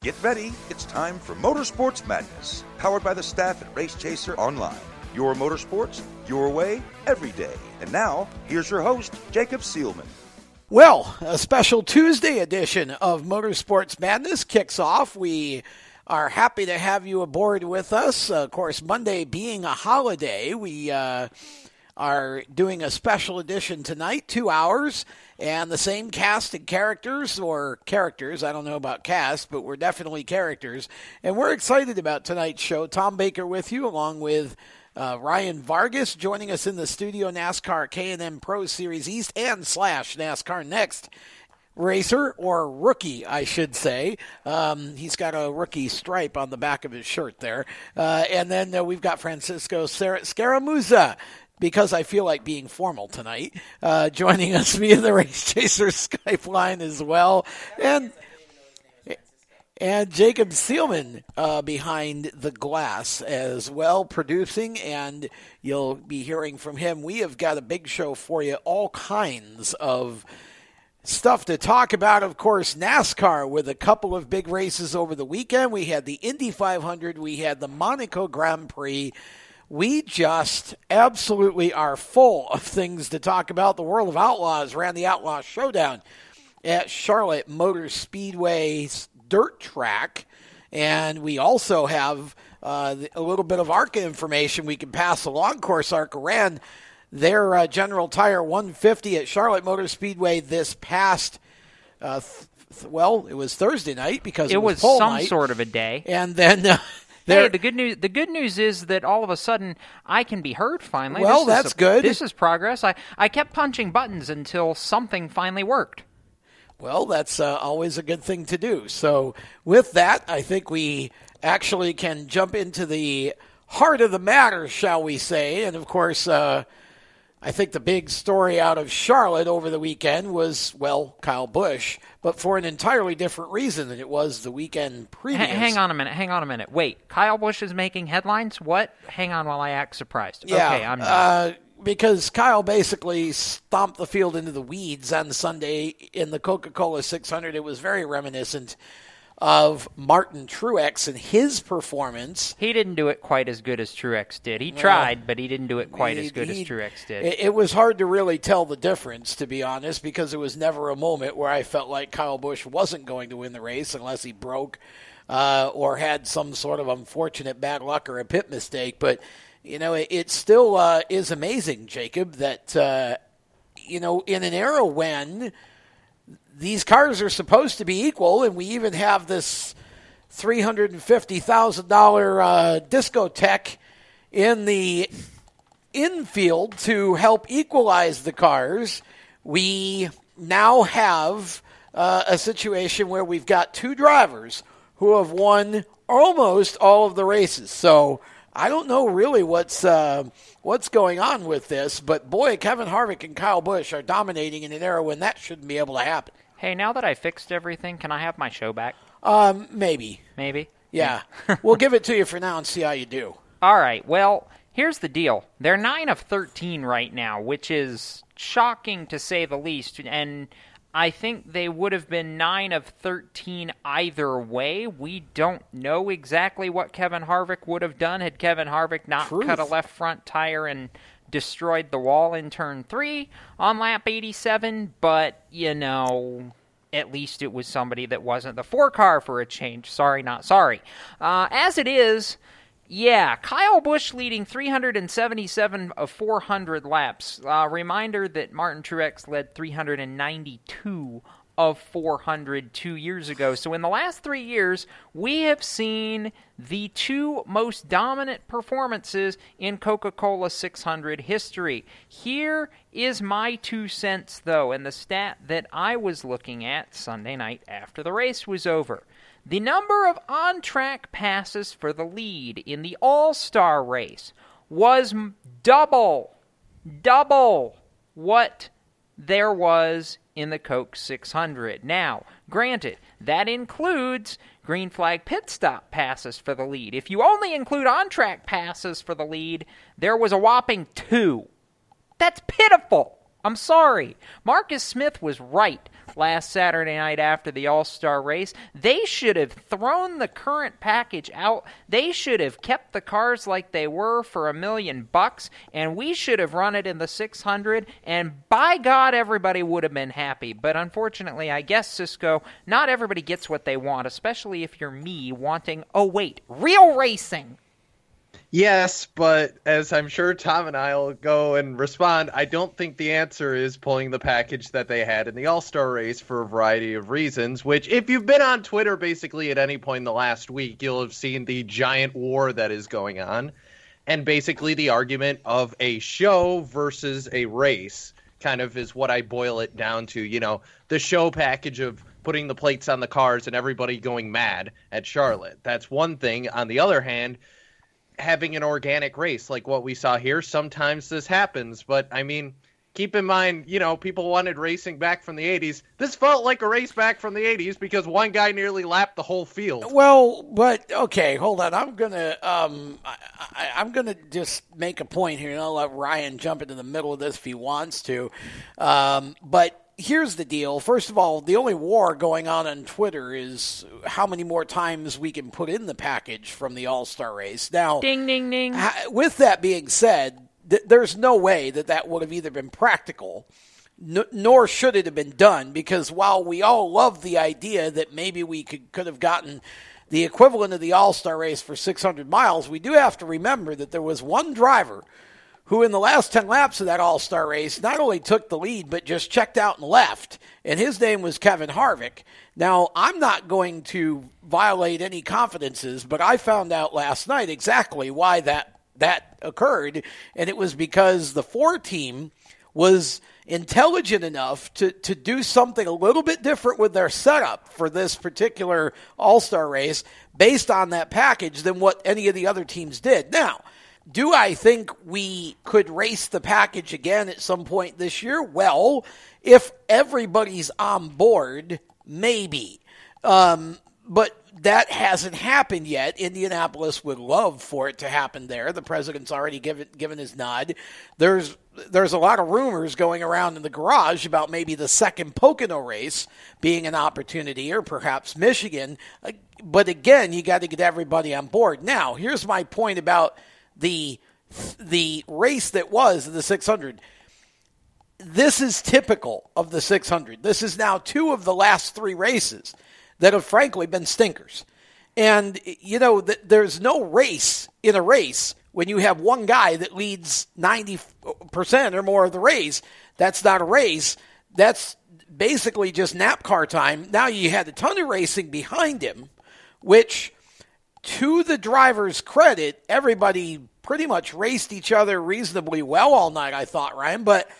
Get ready, it's time for Motorsports Madness, powered by the staff at Race Chaser Online. Your motorsports, your way, every day. And now, here's your host, Jacob Seelman. Well, a special Tuesday edition of Motorsports Madness kicks off. We are happy to have you aboard with us. of course, Monday being a holiday, we uh, are doing a special edition tonight, two hours, and the same cast and characters, or characters, I don't know about cast, but we're definitely characters. And we're excited about tonight's show. Tom Baker with you, along with uh, Ryan Vargas joining us in the studio, NASCAR K&M Pro Series East and slash NASCAR Next racer or rookie, I should say. Um, he's got a rookie stripe on the back of his shirt there. Uh, and then uh, we've got Francisco Scaramuza because I feel like being formal tonight, uh, joining us via the Race Chaser Skype line as well. And and Jacob Seelman uh, behind the glass as well, producing, and you'll be hearing from him. We have got a big show for you, all kinds of stuff to talk about. Of course, NASCAR with a couple of big races over the weekend. We had the Indy 500, we had the Monaco Grand Prix we just absolutely are full of things to talk about. The World of Outlaws ran the Outlaw Showdown at Charlotte Motor Speedway's dirt track. And we also have uh, a little bit of ARCA information we can pass along. Of course, ARCA ran their uh, General Tire 150 at Charlotte Motor Speedway this past. Uh, th- well, it was Thursday night because it, it was, was some night. sort of a day, and then Hey, the good news the good news is that all of a sudden I can be heard finally. Well, this that's a, good. This is progress. I I kept punching buttons until something finally worked. Well, that's uh, always a good thing to do. So, with that, I think we actually can jump into the heart of the matter, shall we say? And of course, uh, I think the big story out of Charlotte over the weekend was, well, Kyle Busch, but for an entirely different reason than it was the weekend previous. H- hang on a minute. Hang on a minute. Wait, Kyle Busch is making headlines? What? Hang on while I act surprised. Yeah, okay, I'm uh, because Kyle basically stomped the field into the weeds on Sunday in the Coca Cola 600. It was very reminiscent of Martin Truex and his performance. He didn't do it quite as good as Truex did. He tried, but he didn't do it quite he, as good he, as Truex did. It, it, was hard to really tell the difference, to be honest, because it was never a moment where I felt like Kyle Busch wasn't going to win the race unless he broke uh, or had some sort of unfortunate bad luck or a pit mistake. But, you know, it, it still uh, is amazing, Jacob, that, uh, you know, in an era when – these cars are supposed to be equal, and we even have this three hundred and fifty thousand dollar uh, discotheque in the infield to help equalize the cars. We now have uh, a situation where we've got two drivers who have won almost all of the races. So I don't know really what's uh, what's going on with this, but boy, Kevin Harvick and Kyle Busch are dominating in an era when that shouldn't be able to happen. Hey, now that I fixed everything, can I have my show back? Um, maybe. Maybe. Yeah, we'll give it to you for now and see how you do. All right. Well, here's the deal. They're nine of thirteen right now, which is shocking to say the least, and. I think they would have been 9 of 13 either way. We don't know exactly what Kevin Harvick would have done had Kevin Harvick not Truth. cut a left front tire and destroyed the wall in turn three on lap 87, but, you know, at least it was somebody that wasn't the four car for a change. Sorry, not sorry. Uh, as it is, yeah, Kyle Busch leading 377 of 400 laps. Uh, reminder that Martin Truex led 392 of 400 two years ago. So in the last three years, we have seen the two most dominant performances in Coca Cola 600 history. Here is my two cents, though, and the stat that I was looking at Sunday night after the race was over. The number of on track passes for the lead in the All Star race was double, double what there was in the Coke 600. Now, granted, that includes green flag pit stop passes for the lead. If you only include on track passes for the lead, there was a whopping two. That's pitiful. I'm sorry. Marcus Smith was right last Saturday night after the All Star race. They should have thrown the current package out. They should have kept the cars like they were for a million bucks, and we should have run it in the 600. And by God, everybody would have been happy. But unfortunately, I guess Cisco, not everybody gets what they want, especially if you're me wanting, oh, wait, real racing. Yes, but as I'm sure Tom and I will go and respond, I don't think the answer is pulling the package that they had in the All Star race for a variety of reasons. Which, if you've been on Twitter basically at any point in the last week, you'll have seen the giant war that is going on. And basically, the argument of a show versus a race kind of is what I boil it down to. You know, the show package of putting the plates on the cars and everybody going mad at Charlotte. That's one thing. On the other hand, having an organic race like what we saw here. Sometimes this happens, but I mean, keep in mind, you know, people wanted racing back from the 80s. This felt like a race back from the 80s because one guy nearly lapped the whole field. Well, but okay, hold on. I'm gonna um, I, am gonna just make a point here, and I'll let Ryan jump into the middle of this if he wants to. Um, but here's the deal. First of all, the only war going on on Twitter is how many more times we can put in the package from the All Star race. Now, ding, ding, ding. With that being said, th- there's no way that that would have either been practical. N- nor should it have been done because while we all love the idea that maybe we could could have gotten the equivalent of the All Star race for 600 miles, we do have to remember that there was one driver who in the last 10 laps of that All Star race not only took the lead, but just checked out and left. And his name was Kevin Harvick. Now, I'm not going to violate any confidences, but I found out last night exactly why that, that occurred. And it was because the Ford team was intelligent enough to, to do something a little bit different with their setup for this particular All Star race based on that package than what any of the other teams did. Now, do I think we could race the package again at some point this year? Well, if everybody's on board, maybe. Um, but that hasn't happened yet. Indianapolis would love for it to happen there. The president's already given given his nod. There's there's a lot of rumors going around in the garage about maybe the second Pocono race being an opportunity, or perhaps Michigan. But again, you got to get everybody on board. Now, here's my point about the the race that was the 600. This is typical of the 600. This is now two of the last three races that have frankly been stinkers. And you know, there's no race in a race when you have one guy that leads 90% or more of the race. That's not a race. That's basically just nap car time. Now you had a ton of racing behind him, which to the driver's credit, everybody pretty much raced each other reasonably well all night, I thought, Ryan. But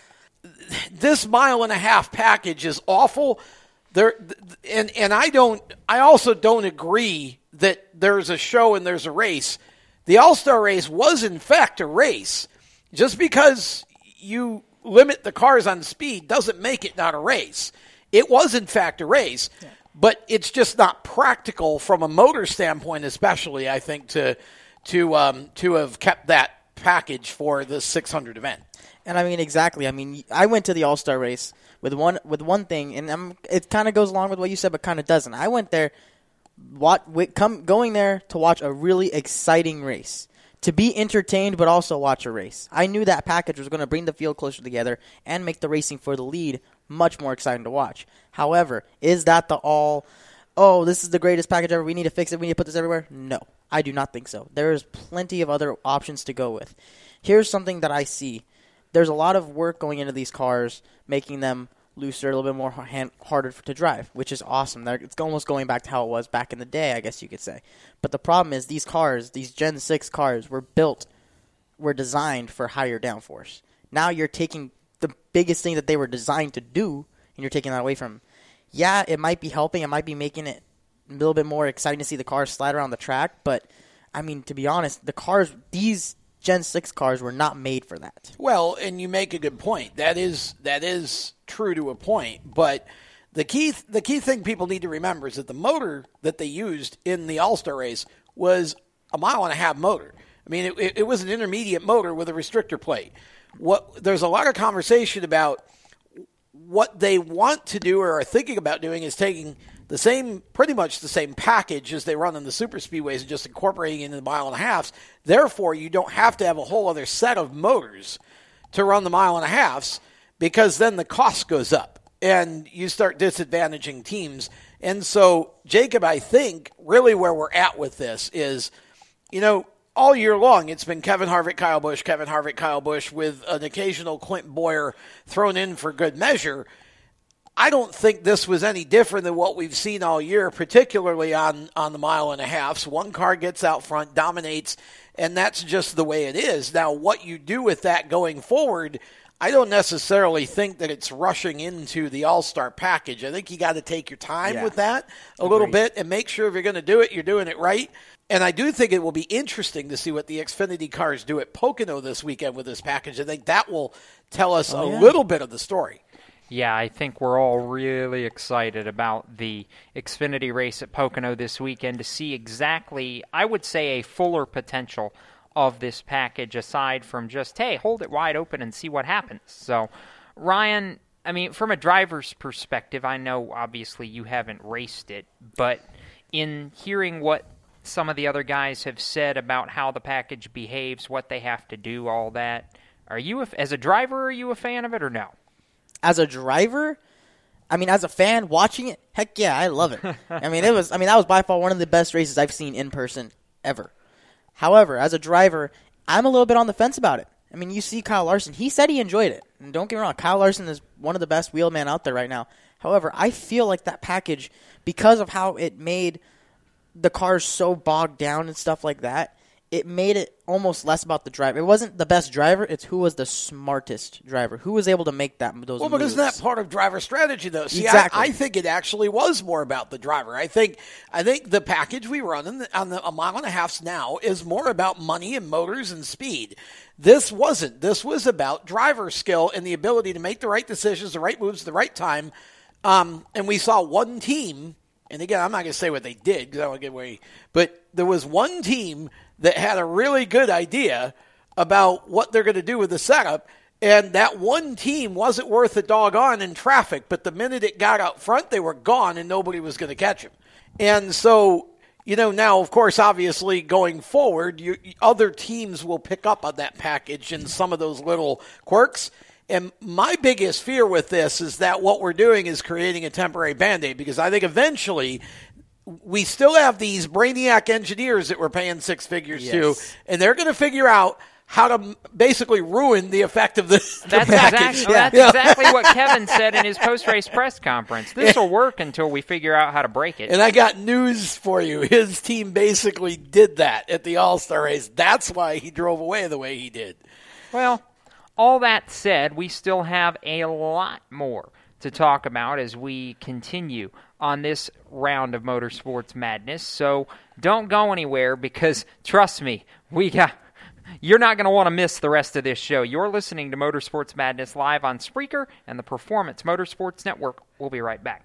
this mile and a half package is awful. There and and I don't I also don't agree that there's a show and there's a race. The All-Star race was in fact a race. Just because you limit the cars on speed doesn't make it not a race. It was in fact a race. Yeah but it's just not practical from a motor standpoint, especially I think to to um, to have kept that package for the 600 event. And I mean exactly. I mean, I went to the All Star race with one with one thing, and I'm, it kind of goes along with what you said, but kind of doesn't. I went there, what come going there to watch a really exciting race. To be entertained, but also watch a race. I knew that package was going to bring the field closer together and make the racing for the lead much more exciting to watch. However, is that the all? Oh, this is the greatest package ever. We need to fix it. We need to put this everywhere. No, I do not think so. There is plenty of other options to go with. Here's something that I see. There's a lot of work going into these cars, making them looser, a little bit more hand, harder to drive, which is awesome. They're, it's almost going back to how it was back in the day, I guess you could say. But the problem is these cars, these Gen 6 cars, were built, were designed for higher downforce. Now you're taking the biggest thing that they were designed to do, and you're taking that away from. Yeah, it might be helping. It might be making it a little bit more exciting to see the cars slide around the track. But I mean, to be honest, the cars, these Gen six cars, were not made for that. Well, and you make a good point. That is that is true to a point, but. The key, the key thing people need to remember is that the motor that they used in the All Star race was a mile and a half motor. I mean, it, it, was an intermediate motor with a restrictor plate what there's a lot of conversation about what they want to do or are thinking about doing is taking the same, pretty much the same package as they run in the super speedways and just incorporating it into the mile and a halfs. Therefore, you don't have to have a whole other set of motors to run the mile and a halfs because then the cost goes up and you start disadvantaging teams. And so, Jacob, I think really where we're at with this is, you know, all year long, it's been Kevin Harvick, Kyle Busch, Kevin Harvick, Kyle Busch, with an occasional Clint Bowyer thrown in for good measure. I don't think this was any different than what we've seen all year, particularly on, on the mile and a half. So one car gets out front, dominates, and that's just the way it is. Now, what you do with that going forward, I don't necessarily think that it's rushing into the All Star package. I think you got to take your time Yeah. with that a little bit and make sure if you're going to do it, you're doing it right. And I do think it will be interesting to see what the Xfinity cars do at Pocono this weekend with this package. I think that will tell us oh, a yeah. little bit of the story. Yeah, I think we're all really excited about the Xfinity race at Pocono this weekend to see exactly, I would say, a fuller potential of this package aside from just, hey, hold it wide open and see what happens. So, Ryan, I mean, from a driver's perspective, I know obviously you haven't raced it, but in hearing what some of the other guys have said about how the package behaves, what they have to do, all that, are you, a, as a driver, are you a fan of it or no? as a driver, I mean, as a fan watching it, heck yeah, I love it. I mean, it was. I mean, that was by far one of the best races I've seen in person ever. However, as a driver, I'm a little bit on the fence about it. I mean, you see Kyle Larson. He said he enjoyed it. And don't get me wrong, Kyle Larson is one of the best wheelmen out there right now. However, I feel like that package, because of how it made the cars so bogged down and stuff like that, it made it almost less about the driver. It wasn't the best driver; it's who was the smartest driver, who was able to make that those. Well, but moves. isn't that part of driver strategy, though? See, Exactly. I, I think it actually was more about the driver. I think, I think the package we run in the, on the a mile and a halfs now is more about money and motors and speed. This wasn't. This was about driver skill and the ability to make the right decisions, the right moves, at the right time. Um, and we saw one team, and again, I'm not going to say what they did because I don't give away, but there was one team that had a really good idea about what they're going to do with the setup. And that one team wasn't worth a doggone in traffic, but the minute it got out front, they were gone and nobody was going to catch them. And so, you know, now, of course, obviously going forward, you, other teams will pick up on that package and some of those little quirks. And my biggest fear with this is that what we're doing is creating a temporary band aid because I think eventually we still have these brainiac engineers that we're paying six figures Yes. to, and they're going to figure out how to basically ruin the effect of the, the That's package. exactly that's exactly what Kevin said in his post race press conference. This will work until we figure out how to break it. And I got news for you. His team basically did that at the All Star race. That's why he drove away the way he did. Well, all that said, we still have a lot more to talk about as we continue on this round of motorsports madness. So don't go anywhere because trust me, we got you're not going to want to miss the rest of this show. You're listening to Motorsports Madness live on Spreaker and the Performance Motorsports Network. We'll be right back.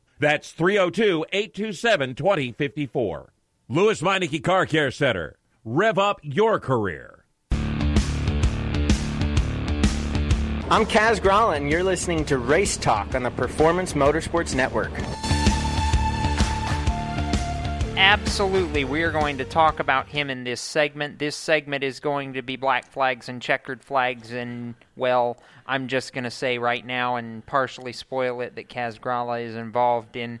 That's 302 827 2054. Lewes Meineke Car Care Center. Rev up your career. I'm Kaz and you're listening to Race Talk on the Performance Motorsports Network. Absolutely. We are going to talk about him in this segment. This segment is going to be black flags and checkered flags. And, well, I'm just going to say right now and partially spoil it that Kaz Grala is involved in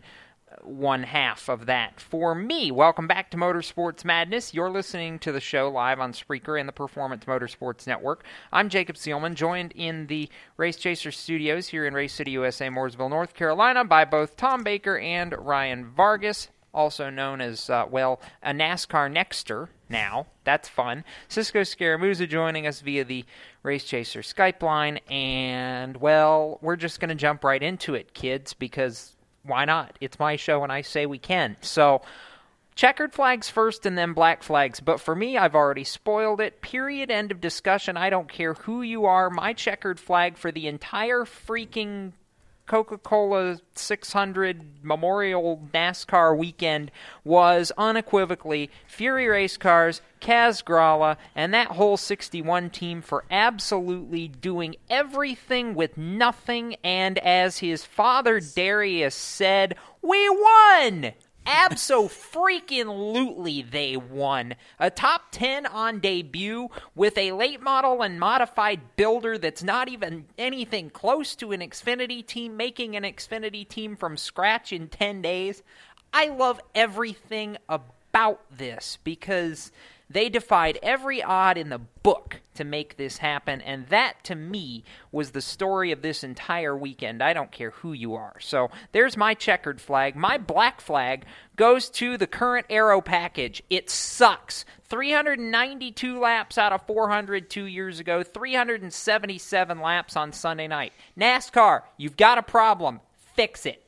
uh, one half of that for me. Welcome back to Motorsports Madness. You're listening to the show live on Spreaker and the Performance Motorsports Network. I'm Jacob Seelman, joined in the Race Chaser studios here in Race City, USA, Mooresville, North Carolina, by both Tom Baker and Ryan Vargas also known as, uh, well, a NASCAR Nexter now. That's fun. Cisco Scaramuza joining us via the Race Chaser Skype line. And, well, we're just going to jump right into it, kids, because why not? It's my show and I say we can. So, checkered flags first and then black flags. But for me, I've already spoiled it. Period. End of discussion. I don't care who you are. My checkered flag for the entire freaking Coca Cola 600 Memorial NASCAR weekend was unequivocally Fury Race Cars, Kaz Grala, and that whole 61 team for absolutely doing everything with nothing. And as his father Darius said, we won! Abso-freaking-lutely they won. A top 10 on debut with a late model and modified builder that's not even anything close to an Xfinity team, making an Xfinity team from scratch in 10 days. I love everything about this because they defied every odd in the book to make this happen, and that to me was the story of this entire weekend. I don't care who you are. So there's my checkered flag. My black flag goes to the current Aero package. It sucks. 392 laps out of 400 two years ago, 377 laps on Sunday night. NASCAR, you've got a problem. Fix it.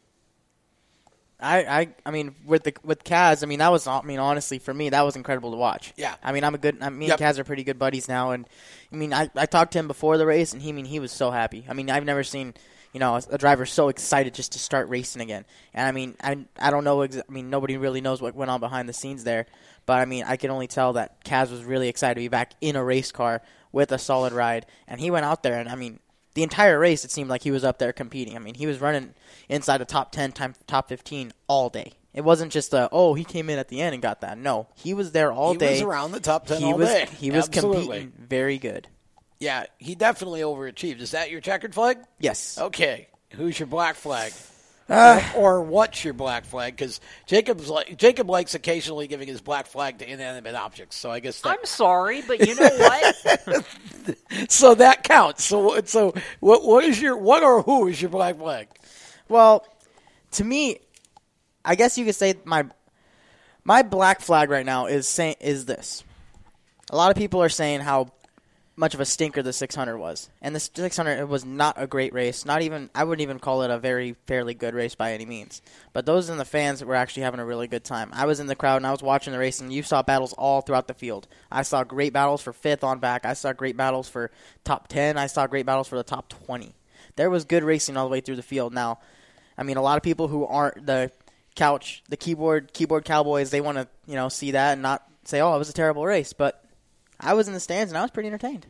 I, I, I mean, with the with Kaz, I mean that was, I mean, honestly, for me, that was incredible to watch. Yeah. I mean, I'm a good. I mean, Yep. Kaz are pretty good buddies now, and I mean, I, I talked to him before the race, and he, I mean, he was so happy. I mean, I've never seen, you know, a, a driver so excited just to start racing again. And I mean, I, I don't know. Exa- I mean, nobody really knows what went on behind the scenes there, but I mean, I can only tell that Kaz was really excited to be back in a race car with a solid ride, and he went out there, and I mean, the entire race, it seemed like he was up there competing. I mean, he was running inside the top 10, time, top 15 all day. It wasn't just a, oh, he came in at the end and got that. No, he was there all He day. He was around the top 10 he all was, day. He was Absolutely. competing very good. Yeah, he definitely overachieved. Is that your checkered flag? Yes. Okay. Who's your black flag? Uh, or, or what's your black flag? Because Jacob's like Jacob likes occasionally giving his black flag to inanimate objects. So I guess that, I'm sorry, but you know what? so that counts. So so what what is your what or who is your black flag? Well, to me, I guess you could say my my black flag right now is saying is this. A lot of people are saying how much of a stinker the 600 was. And the 600 it was not a great race. Not even I wouldn't even call it a very fairly good race by any means. But those in the fans were actually having a really good time. I was in the crowd and I was watching the race, and you saw battles all throughout the field. I saw great battles for fifth on back. I saw great battles for top 10. I saw great battles for the top 20. There was good racing all the way through the field. Now, I mean, a lot of people who aren't the couch, the keyboard keyboard cowboys, they want to you know see that and not say, "Oh, it was a terrible race." But I was in the stands and I was pretty entertained.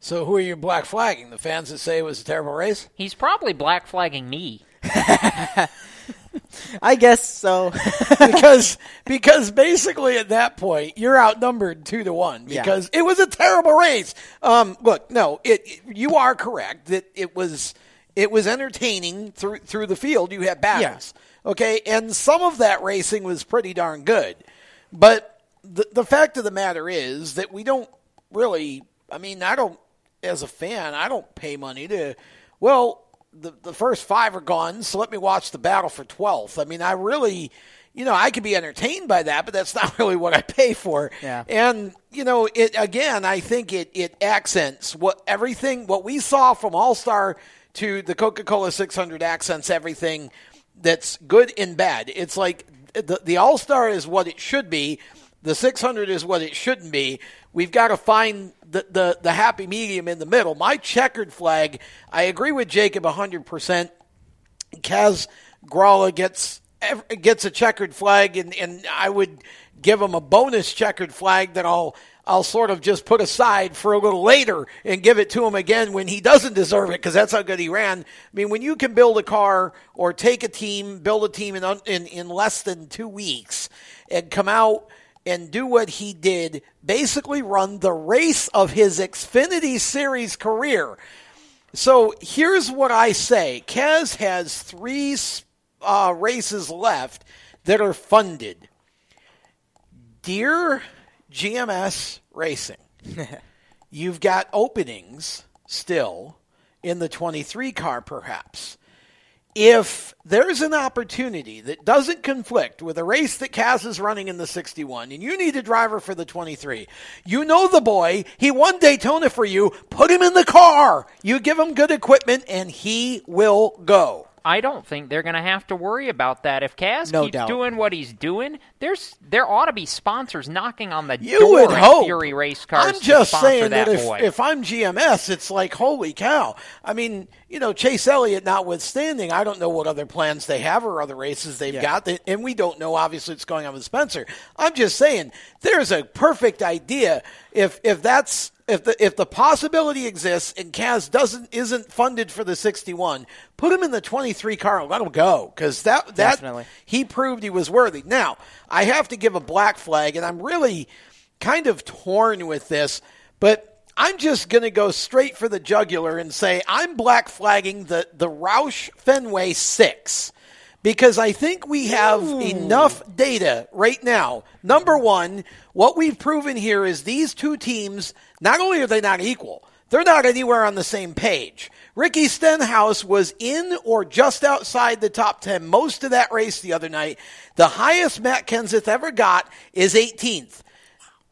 So who are you black flagging? The fans that say it was a terrible race? He's probably black flagging me. I guess so. because because basically at that point you're outnumbered two to one because yeah. it was a terrible race. Um, look, no, it, it, you are correct that it was it was entertaining through through the field. You had battles, yeah. okay, and some of that racing was pretty darn good, but the the fact of the matter is that we don't really. I mean, I don't as a fan, I don't pay money to. Well, the the first five are gone, so let me watch the battle for twelfth. I mean, I really, you know, I could be entertained by that, but that's not really what I pay for. Yeah. And you know, it again, I think it it accents what everything what we saw from All Star to the Coca Cola 600 accents everything that's good and bad. It's like the the All Star is what it should be. The 600 is what it shouldn't be. We've got to find the, the, the happy medium in the middle. My checkered flag, I agree with Jacob 100%. Kaz Grala gets gets a checkered flag, and, and I would give him a bonus checkered flag that I'll I'll sort of just put aside for a little later and give it to him again when he doesn't deserve it because that's how good he ran. I mean, when you can build a car or take a team, build a team in in, in less than two weeks, and come out and do what he did, basically run the race of his Xfinity Series career. So here's what I say Kaz has three uh, races left that are funded. Dear GMS Racing, you've got openings still in the 23 car, perhaps if there's an opportunity that doesn't conflict with a race that Kaz is running in the 61 and you need a driver for the 23, you know the boy, he won Daytona for you, put him in the car. You give him good equipment and he will go. I don't think they're going to have to worry about that. If Kaz no keeps doubt. doing what he's doing, there's there ought to be sponsors knocking on the you door would hope. Fury Race Cars. I'm just saying that, that if, if I'm GMS, it's like holy cow. I mean, you know, Chase Elliott notwithstanding, I don't know what other plans they have or other races they've Yeah. got, and we don't know obviously what's going on with Spencer. I'm just saying there's a perfect idea if if that's if the if the possibility exists and Kaz doesn't isn't funded for the 61, put him in the 23 car and let him go because that that Definitely. he proved he was worthy. Now I have to give a black flag, and I'm really kind of torn with this, but. I'm just going to go straight for the jugular and say I'm black flagging the, the Roush Fenway 6 because I think we have enough data right now. Number one, what we've proven here is these two teams, not only are they not equal, they're not anywhere on the same page. Ricky Stenhouse was in or just outside the top 10 most of that race the other night. The highest Matt Kenseth ever got is 18th.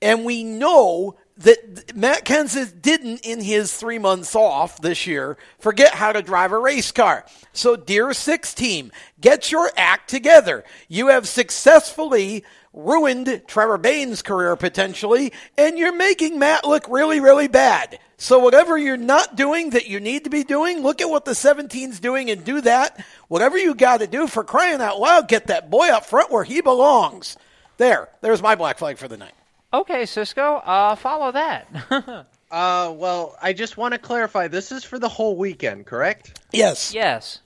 And we know that Matt Kenseth didn't, in his three months off this year, forget how to drive a race car. So, dear six team, get your act together. You have successfully ruined Trevor Bayne's career potentially, and you're making Matt look really, really bad. So, whatever you're not doing that you need to be doing, look at what the 17's doing and do that. Whatever you got to do for crying out loud, get that boy up front where he belongs. There, there's my black flag for the night. Okay, Cisco, uh, follow that. Uh, well, I just want to clarify. This is for the whole weekend, correct? Yes. yes.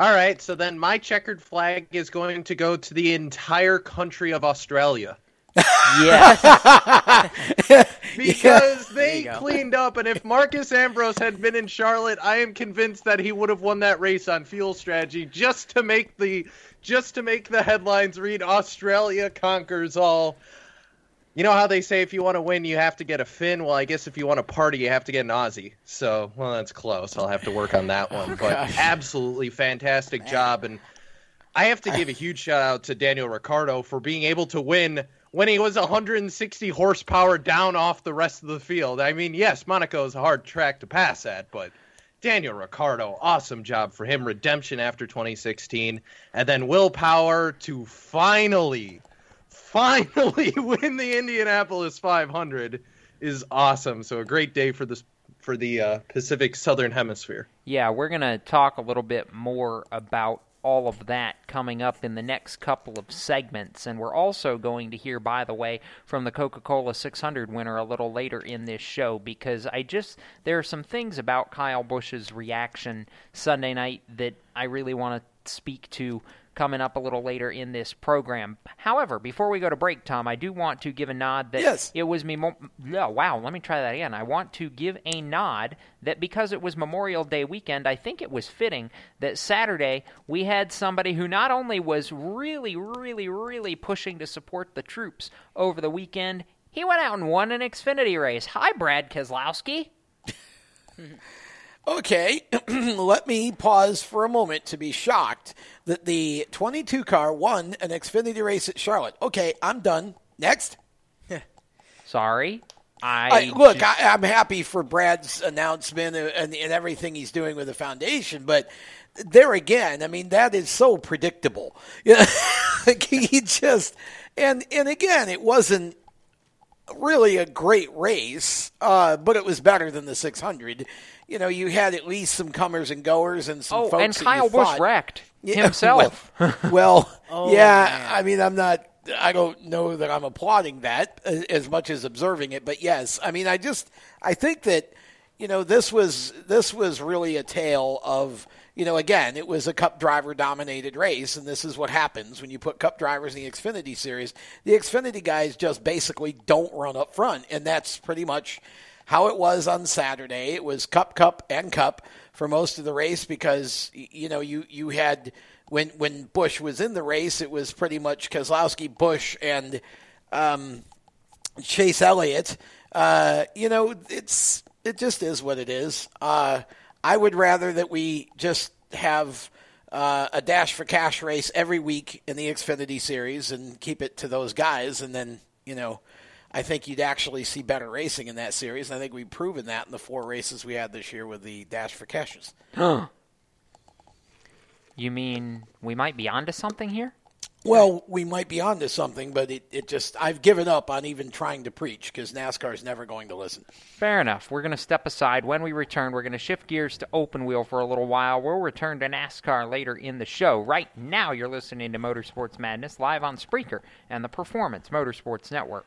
All right. So then my checkered flag is going to go to the entire country of Australia Yes. because they cleaned up. And if Marcos Ambrose had been in Charlotte, I am convinced that he would have won that race on fuel strategy just to make the just to make the headlines read Australia conquers all. You know how they say if you want to win, you have to get a Finn. Well, I guess if you want to party, you have to get an Aussie. So, well, that's close. I'll have to work on that one. but absolutely fantastic job, and I have to give a huge shout out to Daniel Ricciardo for being able to win when he was 160 horsepower down off the rest of the field. I mean, yes, Monaco is a hard track to pass at, but Daniel Ricciardo, awesome job for him. Redemption after 2016, and then Will Power to finally, finally win the Indianapolis 500 is awesome. So a great day for this for the uh, Pacific Southern Hemisphere. Yeah, we're gonna talk a little bit more about all of that coming up in the next couple of segments. And we're also going to hear, by the way, from the Coca Cola 600 winner a little later in this show because I just, there are some things about Kyle Busch's reaction Sunday night that I really want to speak to coming up a little later in this program. However, before we go to break, Tom, I do want to give a nod that yes. it was me. Mo- oh, wow, let me try that again. I want to give a nod that because it was Memorial Day weekend, I think it was fitting that Saturday we had somebody who not only was really, really, really pushing to support the troops over the weekend, he went out and won an Xfinity race. Hi, Brad Keselowski. Okay, let me pause for a moment to be shocked that the 22 car won an Xfinity race at Charlotte. Okay, I'm done. Next. Sorry. I, I look. I, am happy for Brad's announcement and, and everything he's doing with the foundation, but there again, I mean that is so predictable. like he just and and again, it wasn't really a great race, uh, but it was better than the 600 you know, you had at least some comers and goers and some oh, folks. and Kyle Busch thought, wrecked yeah, himself. Well, well oh, yeah, man. I mean, I'm not. I don't know that I'm applauding that as much as observing it, but yes, I mean, I just I think that you know this was this was really a tale of you know again it was a Cup driver dominated race, and this is what happens when you put Cup drivers in the Xfinity series. The Xfinity guys just basically don't run up front, and that's pretty much how it was on Saturday. It was cup, cup, and cup for most of the race because you know you you had when when Busch was in the race, it was pretty much Keselowski, Busch, and um, Chase Elliott. Uh, you know, it's it just is what it is. Uh, I would rather that we just have uh, a dash for cash race every week in the Xfinity Series and keep it to those guys, and then you know I think you'd actually see better racing in that series. And I think we've proven that in the four races we had this year with the Dash for Cashes. Huh. You mean we might be onto something here? Well, we might be onto something, but it, it just I've given up on even trying to preach because NASCAR is never going to listen. Fair enough. We're going to step aside. When we return, we're going to shift gears to open wheel for a little while. We'll return to NASCAR later in the show. Right now, you're listening to Motorsports Madness live on Spreaker and the Performance Motorsports Network.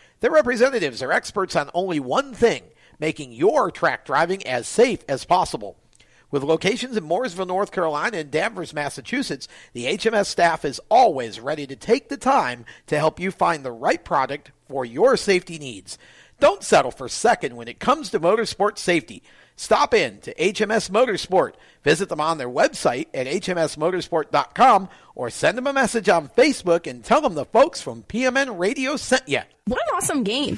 Their representatives are experts on only one thing making your track driving as safe as possible. With locations in Mooresville, North Carolina, and Danvers, Massachusetts, the HMS staff is always ready to take the time to help you find the right product for your safety needs. Don't settle for second when it comes to motorsport safety. Stop in to HMS Motorsport. Visit them on their website at hmsmotorsport.com or send them a message on Facebook and tell them the folks from PMN Radio sent you. What an awesome game.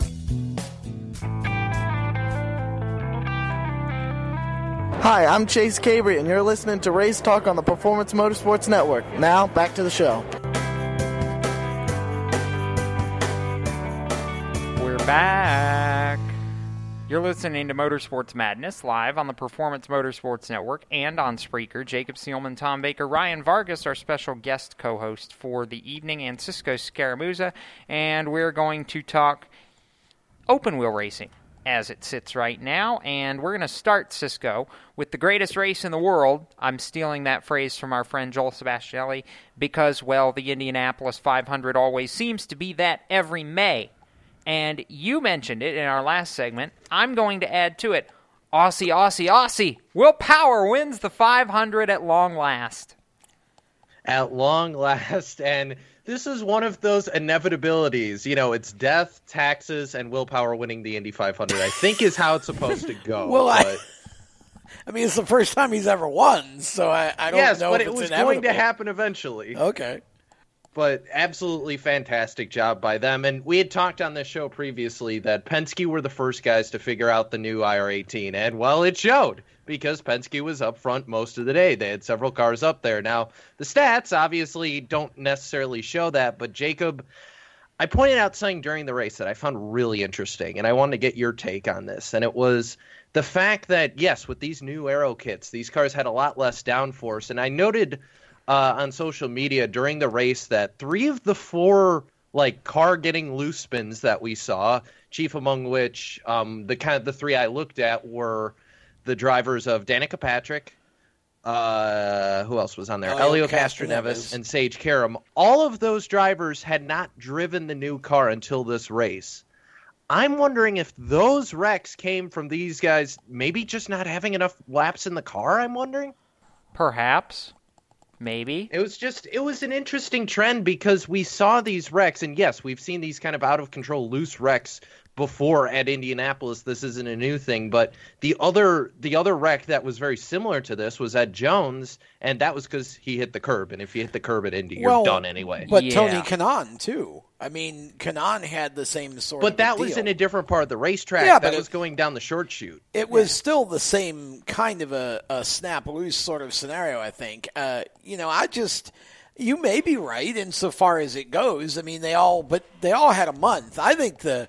Hi, I'm Chase Cabre, and you're listening to Race Talk on the Performance Motorsports Network. Now, back to the show. We're back. You're listening to Motorsports Madness live on the Performance Motorsports Network and on Spreaker. Jacob Seelman, Tom Baker, Ryan Vargas, our special guest co host for the evening, and Cisco Scaramuza. And we're going to talk open wheel racing as it sits right now. And we're going to start, Cisco, with the greatest race in the world. I'm stealing that phrase from our friend Joel Sebastianelli because, well, the Indianapolis 500 always seems to be that every May. And you mentioned it in our last segment. I'm going to add to it Aussie, Aussie, Aussie. Will Power wins the 500 at long last. At long last. And this is one of those inevitabilities. You know, it's death, taxes, and Will Power winning the Indy 500. I think is how it's supposed to go. well, but... I, I mean, it's the first time he's ever won, so I, I don't yes, know. but if it it's was inevitable. going to happen eventually. Okay. But absolutely fantastic job by them. And we had talked on this show previously that Penske were the first guys to figure out the new IR18. And, well, it showed because Penske was up front most of the day. They had several cars up there. Now, the stats obviously don't necessarily show that, but Jacob, I pointed out something during the race that I found really interesting, and I wanted to get your take on this. And it was the fact that, yes, with these new aero kits, these cars had a lot less downforce. And I noted uh, on social media during the race that three of the four like car getting loose spins that we saw, chief among which um, the kind of the three I looked at were the drivers of Danica Patrick, uh, who else was on there? Elio Elio Castroneves. Castroneves and Sage Karam. All of those drivers had not driven the new car until this race. I'm wondering if those wrecks came from these guys maybe just not having enough laps in the car. I'm wondering. Perhaps. Maybe. It was just it was an interesting trend because we saw these wrecks and yes, we've seen these kind of out of control loose wrecks before at Indianapolis. This isn't a new thing, but the other the other wreck that was very similar to this was at Jones and that was cuz he hit the curb and if you hit the curb at Indy, you're done anyway. But Tony Kanaan too. I mean, Kanaan had the same sort. Of But of that deal. was in a different part of the racetrack. Yeah, that but was it- going down the short chute. It was still the same kind of a, a snap loose sort of scenario, I think. Uh, you know, I just you may be right insofar as it goes. I mean, they all but they all had a month. I think the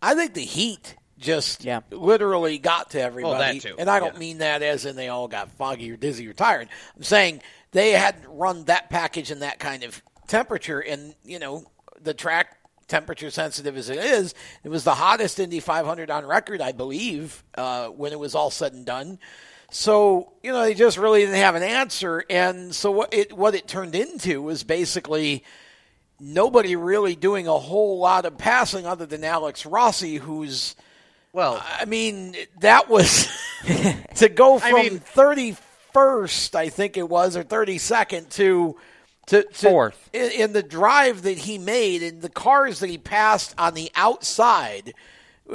I think the heat just literally got to everybody. too, And I don't yeah. mean that as in they all got foggy or dizzy or tired. I'm saying they had run that package in that kind of temperature and, you know, the track temperature sensitive as it is, it was the hottest Indy 500 on record, I believe, uh, when it was all said and done. So you know they just really didn't have an answer, and so what it what it turned into was basically nobody really doing a whole lot of passing other than Alex Rossi, who's well, I mean that was to go I from mean- 31st, I think it was, or 32nd to to, to Fourth. in, in the drive that he made and the cars that he passed on the outside.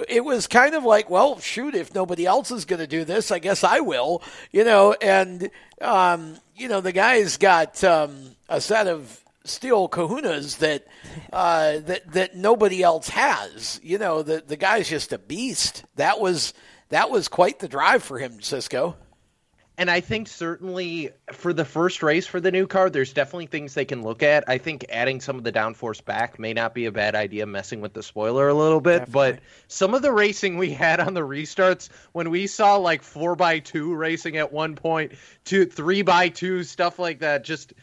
It was kind of like, well, shoot, if nobody else is going to do this, I guess I will, you know. And um, you know, the guy's got um, a set of steel kahunas that uh, that that nobody else has. You know, the the guy's just a beast. That was that was quite the drive for him, Cisco. And I think certainly for the first race for the new car, there's definitely things they can look at. I think adding some of the downforce back may not be a bad idea, messing with the spoiler a little bit. But some of the racing we had on the restarts, when we saw like four by two racing at one point, two three by two stuff like that, just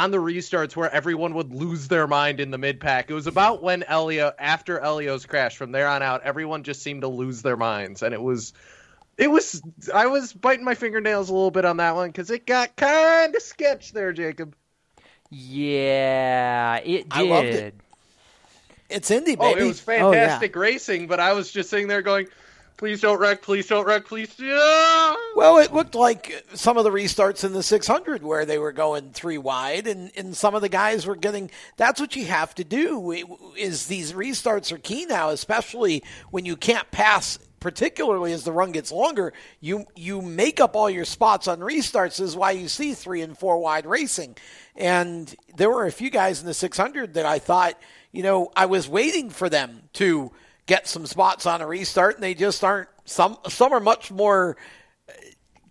on the restarts where everyone would lose their mind in the mid pack. It was about when Elio after Elio's crash. From there on out, everyone just seemed to lose their minds, and it was it was I was biting my fingernails a little bit on that one because it got kind of sketch there, Jacob. Yeah, it did. I loved it. It's Indy, Oh, baby. it was fantastic racing, but I was just sitting there going, "Please don't wreck! Please don't wreck! Please." Yeah. Well, it looked like some of the restarts in the 600 where they were going three wide, and, and some of the guys were getting. That's what you have to do. Is these restarts are key now, especially when you can't pass. Particularly as the run gets longer, you you make up all your spots on restarts. Is why you see three and four wide racing, and there were a few guys in the 600 that I thought, you know, I was waiting for them to get some spots on a restart, and they just aren't. Some some are much more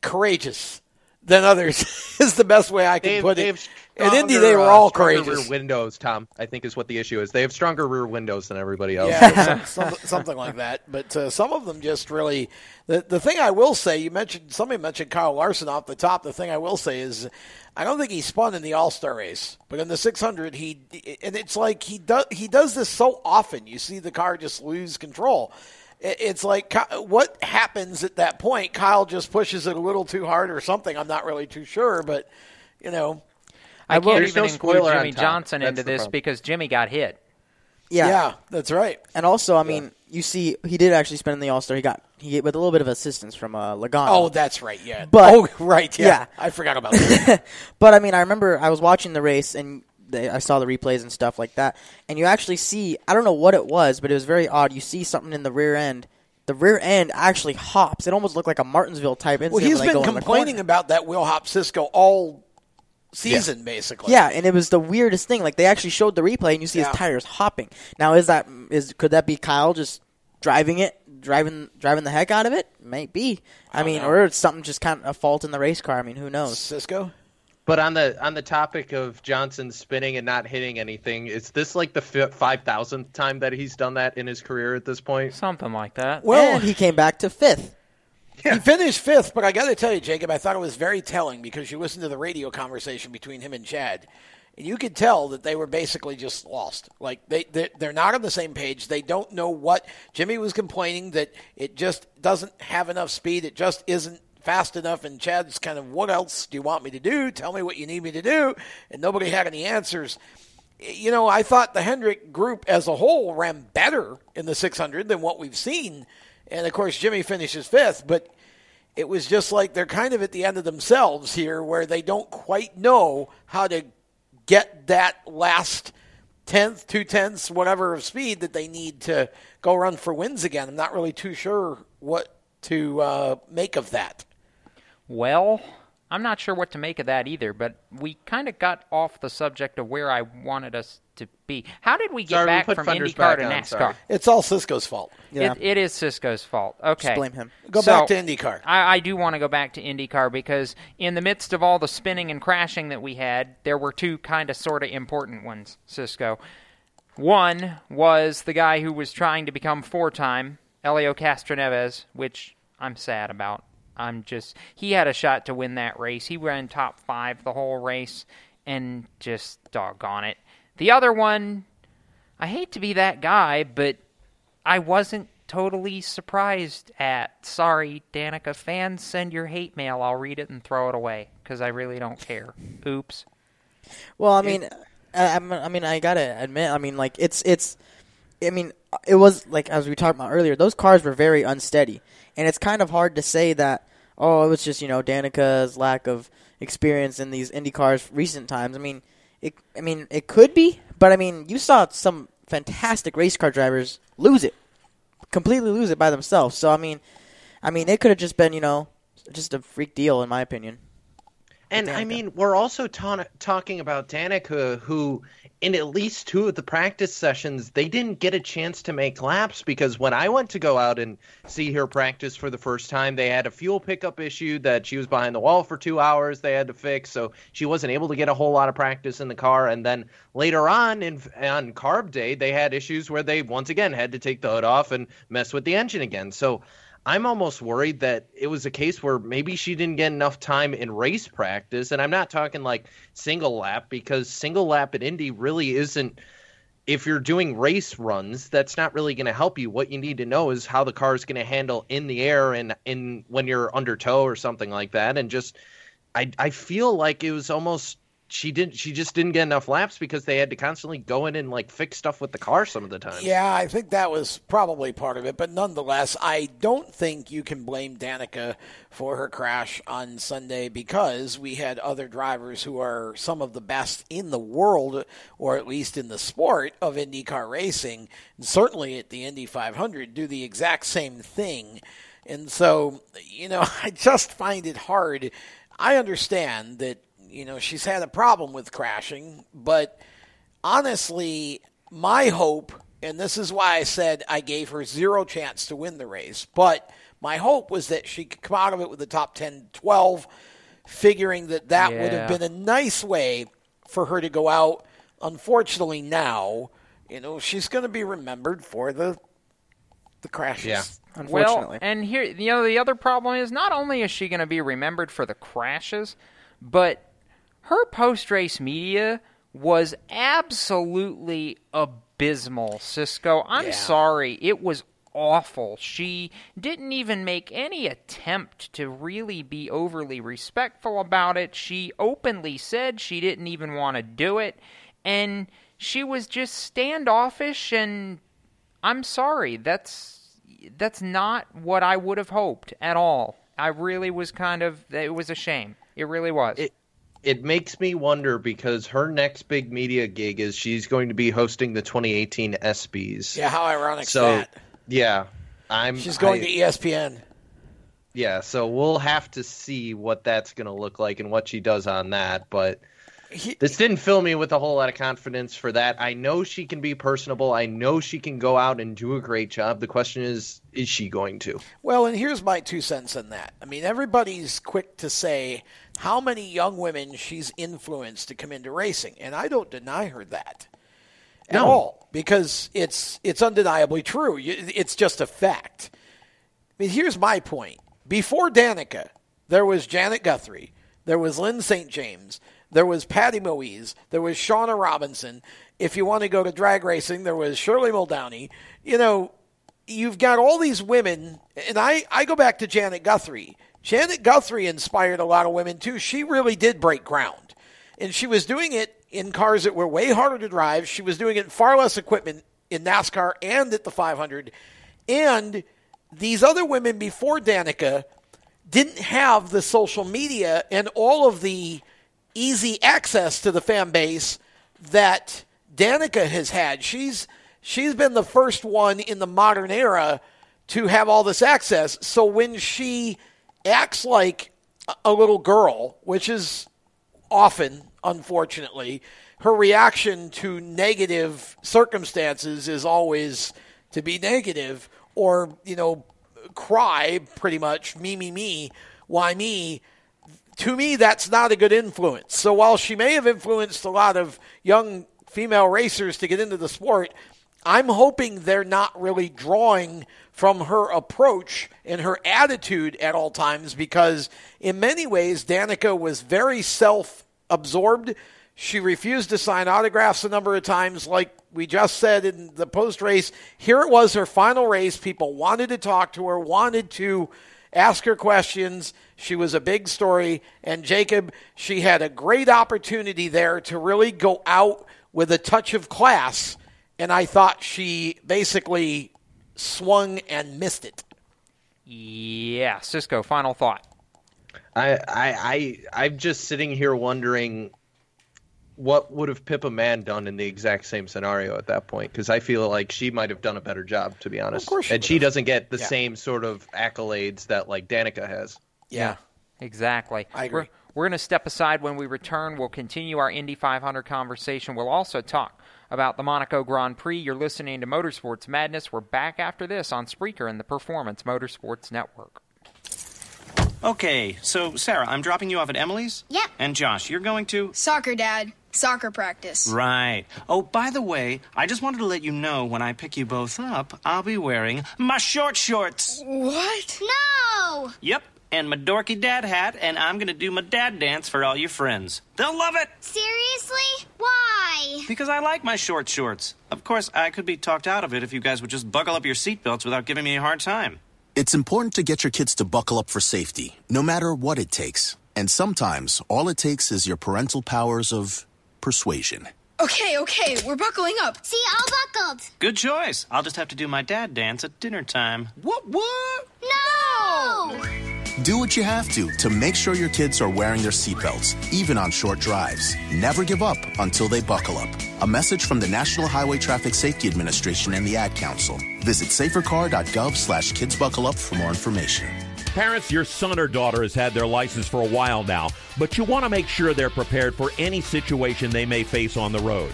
courageous than others is the best way I can They've- put they've it. In Indy, they were uh, all stronger courageous. Rear windows, Tom. I think is what the issue is. They have stronger rear windows than everybody else. Yeah, some, some, something like that. But uh, some of them just really. The the thing I will say, you mentioned somebody mentioned Kyle Larson off the top. The thing I will say is, I don't think he spun in the All Star race, but in the 600, he and it's like he does he does this so often. You see the car just lose control. It's like what happens at that point? Kyle just pushes it a little too hard or something. I'm not really too sure, but you know. I can't There's even no include Jimmie. Johnson That's into this problem. because Jimmie got hit. Yeah. Yeah, that's right. And also, I mean, you see, he did actually spend in the All Star. He got he with a little bit of assistance from uh, Logano. Oh, that's right. Yeah. But oh, right. Yeah. yeah. I forgot about that. but I mean, I remember I was watching the race and they, I saw the replays and stuff like that, and you actually see I don't know what it was, but it was very odd. You see something in the rear end. The rear end actually hops. It almost looked like a Martinsville type incident. Well, he's when they been go in the complaining about that wheel hop Cisco all season, basically. Yeah, and it was the weirdest thing. Like they actually showed the replay, and you see Yeah. his tires hopping. Now, is that is could that be Kyle just driving it, driving driving the heck out of it? Might be. I, mean, know. or it's something just kind of a fault in the race car. I mean, who knows? Cisco. But on the on the topic of Johnson spinning and not hitting anything, is this like the five thousandth time that he's done that in his career at this point? Something like that. Well, and he came back to fifth. He finished fifth, but I got to tell you, Jacob, I thought it was very telling because you listened to the radio conversation between him and Chad, and you could tell that they were basically just lost. Like they they're, they're not on the same page. They don't know what Jimmie was complaining that it just doesn't have enough speed. It just isn't fast enough. And Chad's kind of, what else do you want me to do? Tell me what you need me to do. And nobody had any answers. You know, I thought the Hendrick group as a whole ran better in the 600 than what we've seen. And of course, Jimmie finishes fifth, but it was just like they're kind of at the end of themselves here where they don't quite know how to get that last tenth, two tenths, whatever of speed that they need to go run for wins again. I'm not really too sure what to uh, make of that. Well, I'm not sure what to make of that either, but we kind of got off the subject of where I wanted us to be. How did we get Sorry, back put from Thunders IndyCar to NASCAR? sorry. It's all Cisco's fault. Yeah. It, it is Cisco's fault. Okay. Just blame him. Go So, back to IndyCar. I, I do want to go back to IndyCar because in the midst of all the spinning and crashing that we had, there were two kind of sort of important ones, Cisco. One was the guy who was trying to become four time, Elio Castroneves, which I'm sad about. I'm just he had a shot to win that race. He ran top five the whole race and just doggone it. The other one, I hate to be that guy, but I wasn't totally surprised at. Sorry, Danica fans, send your hate mail. I'll read it and throw it away because I really don't care. Oops. Well, I mean, I, I mean, I gotta admit, I mean, like it's it's, I mean, it was like as we talked about earlier, those cars were very unsteady, and it's kind of hard to say that. oh, it was just you know Danica's lack of experience in these Indy cars recent times. I mean, it. I mean, it could be, but I mean, you saw some fantastic race car drivers lose it, completely lose it by themselves. So I mean, I mean, it could have just been you know just a freak deal in my opinion. And I mean, we're also ta- talking about Danica, who in at least two of the practice sessions, they didn't get a chance to make laps because when I went to go out and see her practice for the first time, they had a fuel pickup issue that she was behind the wall for two hours. They had to fix, so she wasn't able to get a whole lot of practice in the car. And then later on, in on carb day, they had issues where they once again had to take the hood off and mess with the engine again. So I'm almost worried that it was a case where maybe she didn't get enough time in race practice. And I'm not talking like single lap because single lap at Indy really isn't. If you're doing race runs, that's not really going to help you. What you need to know is how the car is going to handle in the air and in when you're under tow or something like that. And just, I I feel like it was almost she didn't she just didn't get enough laps because they had to constantly go in and like fix stuff with the car some of the time. Yeah, I think that was probably part of it, but nonetheless, I don't think you can blame Danica for her crash on Sunday because we had other drivers who are some of the best in the world or at least in the sport of IndyCar racing, and certainly at the Indy 500 do the exact same thing. And so, you know, I just find it hard. I understand that you know, she's had a problem with crashing, but honestly, my hope, and this is why I said I gave her zero chance to win the race, but my hope was that she could come out of it with the top 10, 12, figuring that that Yeah. would have been a nice way for her to go out. Unfortunately, now, you know, she's going to be remembered for the the crashes. Yeah. Well, and here, you know, the other problem is not only is she going to be remembered for the crashes, but her post race media was absolutely abysmal, Cisco. I'm Yeah. sorry. It was awful. She didn't even make any attempt to really be overly respectful about it. She openly said she didn't even want to do it. And she was just standoffish and I'm sorry. That's that's not what I would have hoped at all. I really was kind of it was a shame. It really was. It it makes me wonder because her next big media gig is she's going to be hosting the 2018 ESPYS. Yeah, how ironic So that? yeah, I'm. She's going I- to ESPN. Yeah, so we'll have to see what that's going to look like and what she does on that. But this didn't fill me with a whole lot of confidence for that. I know she can be personable. I know she can go out and do a great job. The question is, is she going to? Well, and here's my two cents on that. I mean, everybody's quick to say how many young women she's influenced to come into racing, and I don't deny her that at No. all because it's it's undeniably true. It's just a fact. I mean, here's my point. Before Danica, there was Janet Guthrie, there was Lyn St. James, there was Patty Moise, there was Shawna Robinson. If you want to go to drag racing, there was Shirley Muldowney. You know, you've got all these women, and I, I go back to Janet Guthrie. Janet Guthrie inspired a lot of women too. She really did break ground. And she was doing it in cars that were way harder to drive. She was doing it in far less equipment in NASCAR and at the 500. And these other women before Danica didn't have the social media and all of the easy access to the fan base that Danica has had. She's she's been the first one in the modern era to have all this access. So when she acts like a- little girl, which is often, unfortunately, her reaction to negative circumstances is always to be negative or, you know, cry pretty much, me, me, me, why me? To me, that's not a good influence. So while she may have influenced a lot of young female racers to get into the sport, I'm hoping they're not really drawing from her approach and her attitude at all times because, in many ways, Danica was very self absorbed. She refused to sign autographs a number of times, like we just said in the post race. Here it was her final race. People wanted to talk to her, wanted to ask her questions. She was a big story. And Jacob, she had a great opportunity there to really go out with a touch of class. And I thought she basically swung and missed it. Yeah, Cisco, final thought. I, I, I, I'm just sitting here wondering what would have Pippa Mann done in the exact same scenario at that point? Because I feel like she might have done a better job, to be honest. Of course she and she have. doesn't get the Yeah. same sort of accolades that like Danica has. Yeah. Exactly. I agree. We're, we're going to step aside when we return. We'll continue our Indy 500 conversation. We'll also talk about the Monaco Grand Prix. You're listening to Motorsports Madness. We're back after this on Spreaker and the Performance Motorsports Network. Okay, so Sarah, I'm dropping you off at Emily's? Yep. And Josh, you're going to? Soccer, Dad. Soccer practice. Right. Oh, by the way, I just wanted to let you know when I pick you both up, I'll be wearing my short shorts. What? No! Yep, and my dorky dad hat, and I'm gonna do my dad dance for all your friends. They'll love it! Seriously? Why? Because I like my short shorts. Of course, I could be talked out of it if you guys would just buckle up your seatbelts without giving me a hard time. It's important to get your kids to buckle up for safety, no matter what it takes. And sometimes all it takes is your parental powers of persuasion. Okay, okay, we're buckling up. See, all buckled. Good choice. I'll just have to do my dad dance at dinner time. What, what? No! Do what you have to to make sure your kids are wearing their seatbelts, even on short drives. Never give up until they buckle up. A message from the National Highway Traffic Safety Administration and the Ad Council. Visit safercar.gov slash kidsbuckleup for more information. Parents, your son or daughter has had their license for a while now, but you want to make sure they're prepared for any situation they may face on the road.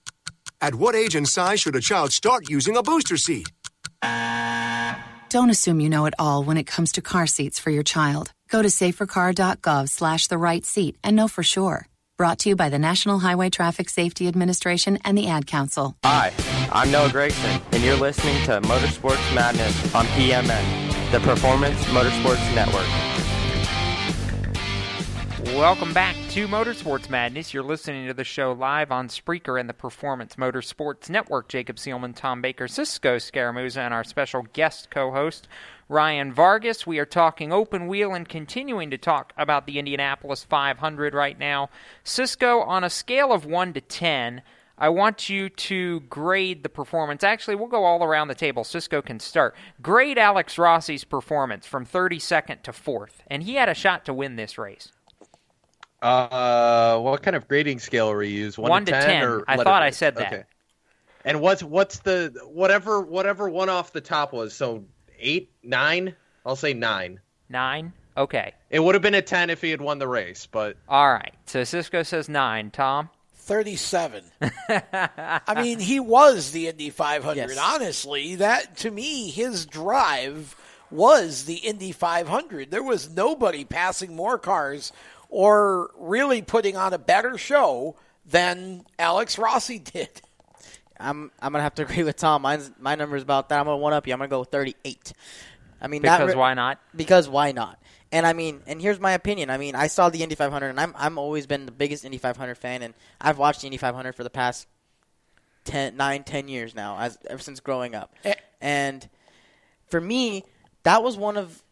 At what age and size should a child start using a booster seat? Don't assume you know it all when it comes to car seats for your child. Go to safercar.gov slash the right seat and know for sure. Brought to you by the National Highway Traffic Safety Administration and the Ad Council. Hi, I'm Noah Gragson, and you're listening to Motorsports Madness on PMN, the Performance Motorsports Network. Welcome back to Motorsports Madness. You're listening to the show live on Spreaker and the Performance Motorsports Network. Jacob Seelman, Tom Baker, Cisco Scaramuza, and our special guest co-host Ryan Vargas. We are talking open wheel and continuing to talk about the Indianapolis 500 right now. Cisco, on a scale of 1 to 10, I want you to grade the performance. Actually, we'll go all around the table. Cisco can start. Grade Alex Rossi's performance from 32nd to 4th, and he had a shot to win this race. Uh, what kind of grading scale are we use? One, One to 10, 10. Or I thought I said that. Okay. And what's what's the whatever whatever one off the top was? So eight, nine. I'll say nine. Nine. Okay. It would have been a ten if he had won the race, but All right. So Cisco says nine. Tom? 37. I mean, he was the Indy 500. Yes. Honestly, that to me, his drive was the Indy 500. There was nobody passing more cars or really putting on a better show than Alex Rossi did. I'm I'm gonna have to agree with Tom. Mine's my number is about that. I'm gonna one up you. I'm gonna go 38. I mean, that Because re- why not? Because why not? And I mean, and here's my opinion. I mean, I saw the Indy 500, and I'm I'm always been the biggest Indy 500 fan, and I've watched the Indy 500 for the past 10, 9, 10 years now, as ever since growing up. Eh. And for me, that was one of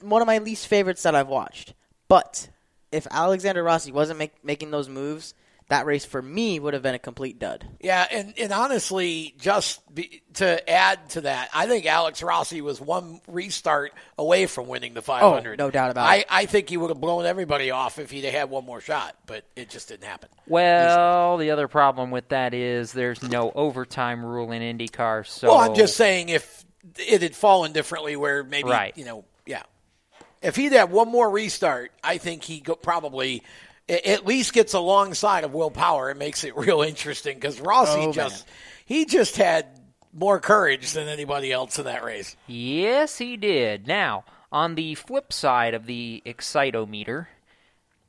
one of my least favorites that I've watched. But if Alexander Rossi wasn't make, making those moves, that race for me would have been a complete dud. Yeah, and, and honestly, just be, to add to that, I think Alex Rossi was one restart away from winning the 500. Oh, no doubt about I, it. I think he would have blown everybody off if he'd have had one more shot, but it just didn't happen. Well, the other problem with that is there's no overtime rule in IndyCar. So Well, I'm just saying if it had fallen differently, where maybe Right. you know, yeah, if he'd had one more restart, I think he go, probably at least gets alongside of Will Power and makes it real interesting because Rossi Oh, just he just had more courage than anybody else in that race. Yes, he did. Now, on the flip side of the excitometer,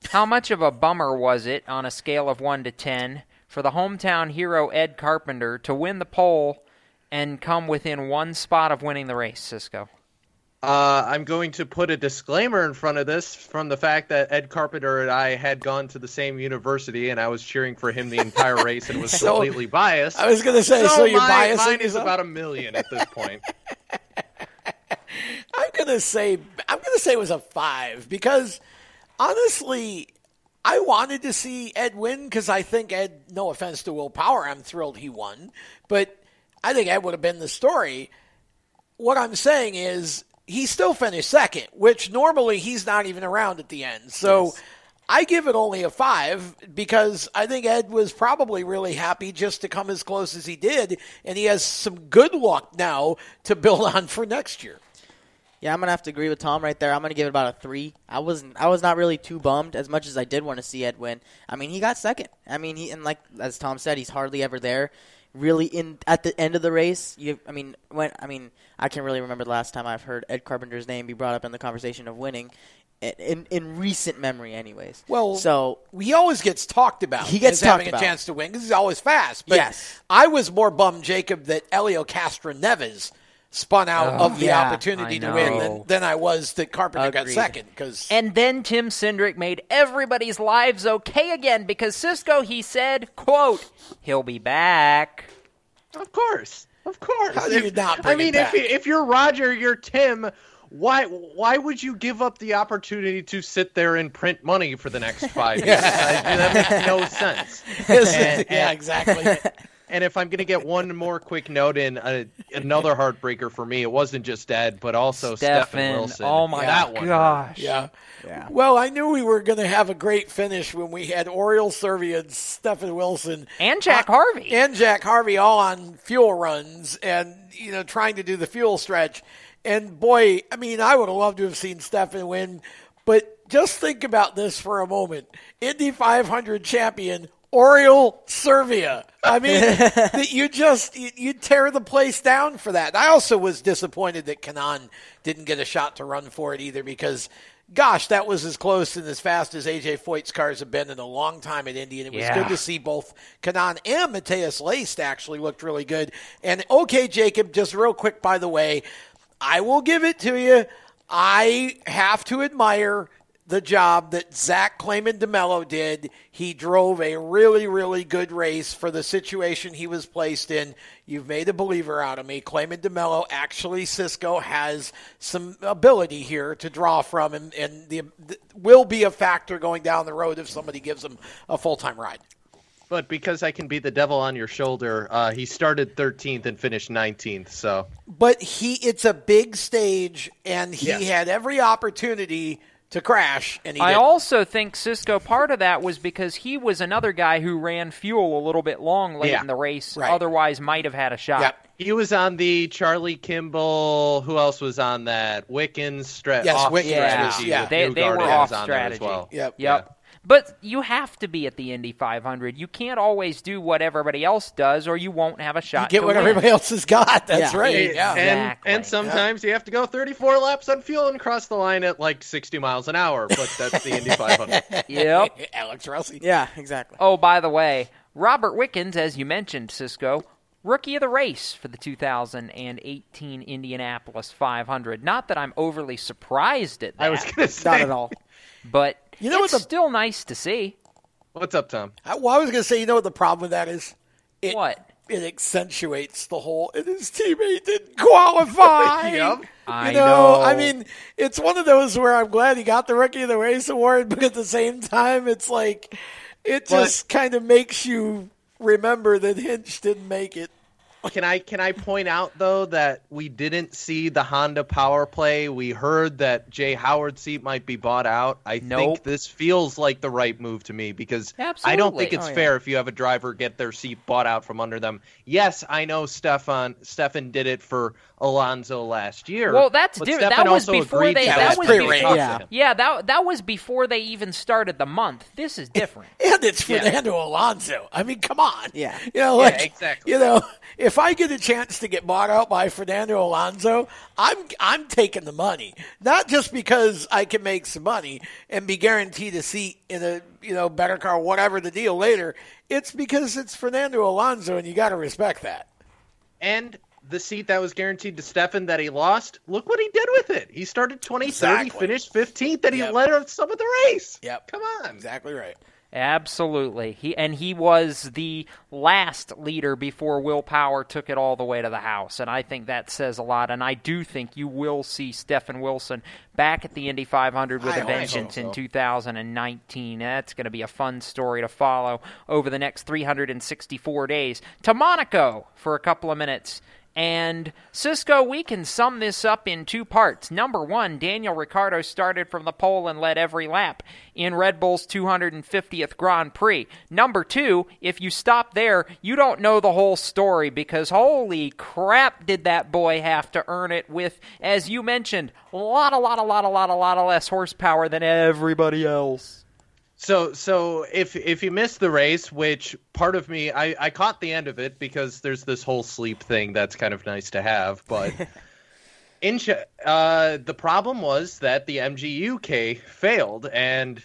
how much of a bummer was it on a scale of 1 to 10 for the hometown hero Ed Carpenter to win the pole and come within one spot of winning the race, Cisco? Uh, I'm going to put a disclaimer in front of this from the fact that Ed Carpenter and I had gone to the same university, and I was cheering for him the entire race and was So- completely biased. I was gonna say, so you're my- biasing Mine is about a million at this point. I'm gonna say I'm gonna say it was a five because honestly, I wanted to see Ed win because I think Ed. No offense to Will Power, I'm thrilled he won, but I think Ed would have been the story. What I'm saying is he still finished second, which normally he's not even around at the end. So. I give it only a five because I think Ed was probably really happy just to come as close as he did, and he has some good luck now to build on for next year. Yeah, I'm gonna have to agree with Tom right there. I'm gonna give it about a three. I wasn't, I was not really too bummed as much as I did want to see Ed win. I mean, he got second. I mean, he and like as Tom said, he's hardly ever there. Really, in at the end of the race, you. I mean, when I mean, I can't really remember the last time I've heard Ed Carpenter's name be brought up in the conversation of winning. In, in, recent memory, anyways. Well, so he always gets talked about. He gets as having talked a chance to win because he's always fast. But Yes. I was more bummed, Jacob, that Elio Castroneves spun out Oh, of the yeah, opportunity to win than, than I was that Carpenter got second. Because And then Tim Cindric made everybody's lives okay again because Cisco, he said, quote, he'll be back. Of course, of course. How do you not I bring it mean, if back? you- if you're Roger, you're Tim. Why why would you give up the opportunity to sit there and print money for the next five years? I- that makes no sense. And- yeah, and- exactly. And if I'm going to get one more quick note in, uh, another heartbreaker for me, it wasn't just Ed, but also Stefan Stefan, Wilson. oh my that one. gosh. Yeah. Yeah. Well, I knew we were going to have a great finish when we had Oriol Servia and Stefan Wilson And Jack uh, Harvey. and Jack Harvey all on fuel runs and you know trying to do the fuel stretch. And boy, I mean, I would have loved to have seen Stefan win, but just think about this for a moment: Indy 500 champion Oriol Servia. I mean, that you just you, tear the place down for that. I also was disappointed that Kanaan didn't get a shot to run for it either because. Gosh, that was as close and as fast as AJ Foyt's cars have been in a long time at Indy, and it was Yeah. good to see both Kanaan and Matheus Leist actually looked really good. And okay, Jacob, just real quick, by the way, I will give it to you. I have to admire the job that Zach Claman DeMelo did. He drove a really, really good race for the situation he was placed in. You've made a believer out of me. Claman DeMelo actually, Cisco has some ability here to draw from, and, and the, the will be a factor going down the road if somebody gives him a full time ride. But because I can be the devil on your shoulder, uh, he started 13th and finished 19th. So but he it's a big stage and he Yes. had every opportunity to crash and he I didn't. also think Cisco part of that was because he was another guy who ran fuel a little bit long late Yeah. in the race, Right. otherwise might have had a shot. Yep. he was on the Charlie Kimball. Who else was on that? Wickens stra- Yes, off Wickens Yeah, was- strategy yeah. they, they were off on as strategy. well. Yep. Yep. But you have to be at the Indy 500. You can't always do what everybody else does, or you won't have a You shot. get to what win. everybody else has got. That's Yeah. right. Yeah. And Exactly. and sometimes you have to go 34 laps on fuel and cross the line at like 60 miles an hour, but that's the Indy 500. Yep. Alex Rossi. Yeah, exactly. Oh, by the way, Robert Wickens, as you mentioned, Cisco, rookie of the race for the 2018 Indianapolis 500. Not that I'm overly surprised at that, I was going to say. Not at all. but You know it's what the- still nice to see. What's up, Tom? I, well, I was going to say, you know what the problem with that is? It, What? It accentuates the whole. And his teammate didn't qualify. Yup. You I know, know. I mean, it's one of those where I'm glad he got the Rookie of the Race award, but at the same time, it's like, it But- just kind of makes you remember that Hinch didn't make it. Can I can I point out though that we didn't see the Honda power play? We heard that Jay Howard's seat might be bought out. I Nope. think this feels like the right move to me because I don't think it's Oh, yeah. fair if you have a driver get their seat bought out from under them. Yes, I know Stefan Stefan did it for Alonso last year. Well, that's but different. That was before they. to That was before. Yeah. Yeah, that that was before they even started the month. This is different. And it's Yeah. Fernando Alonso. I mean, come on. Yeah. You know, Yeah, like exactly. you know, if I get a chance to get bought out by Fernando Alonso, I'm I'm taking the money. Not just because I can make some money and be guaranteed a seat in a you know better car, whatever the deal later. It's because it's Fernando Alonso, and you got to respect that. And the seat that was guaranteed to Stefan that he lost, look what he did with it. He started 23rd, he Exactly. finished 15th, and he Yep. led some of the race. Yep. Come on. Exactly right. Absolutely. He and he was the last leader before Will Power took it all the way to the house, and I think that says a lot. And I do think you will see Stefan Wilson back at the Indy 500 with I a vengeance so. in 2019. That's going to be a fun story to follow over the next 364 days. To Monaco for a couple of minutes. And Cisco, we can sum this up in two parts. Number one, Daniel Ricciardo started from the pole and led every lap in Red Bull's 250th Grand Prix. Number two, if you stop there, you don't know the whole story because holy crap, did that boy have to earn it with, as you mentioned, a lot, a lot, a lot, a lot, a lot of less horsepower than everybody else. So, so if if you missed the race, which part of me I, I caught the end of it because there's this whole sleep thing that's kind of nice to have, but in uh, the problem was that the MGUK failed, and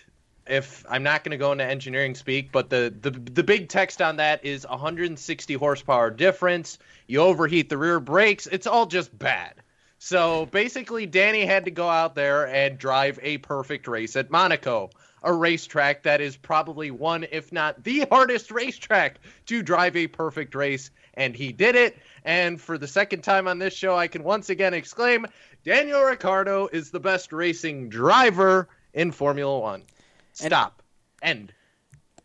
if I'm not going to go into engineering speak, but the, the the big text on that is 160 horsepower difference. You overheat the rear brakes. It's all just bad. So basically, Danny had to go out there and drive a perfect race at Monaco, a racetrack that is probably one, if not the hardest racetrack to drive a perfect race. And he did it. And for the second time on this show, I can once again exclaim Daniel Ricciardo is the best racing driver in Formula One. Stop. End.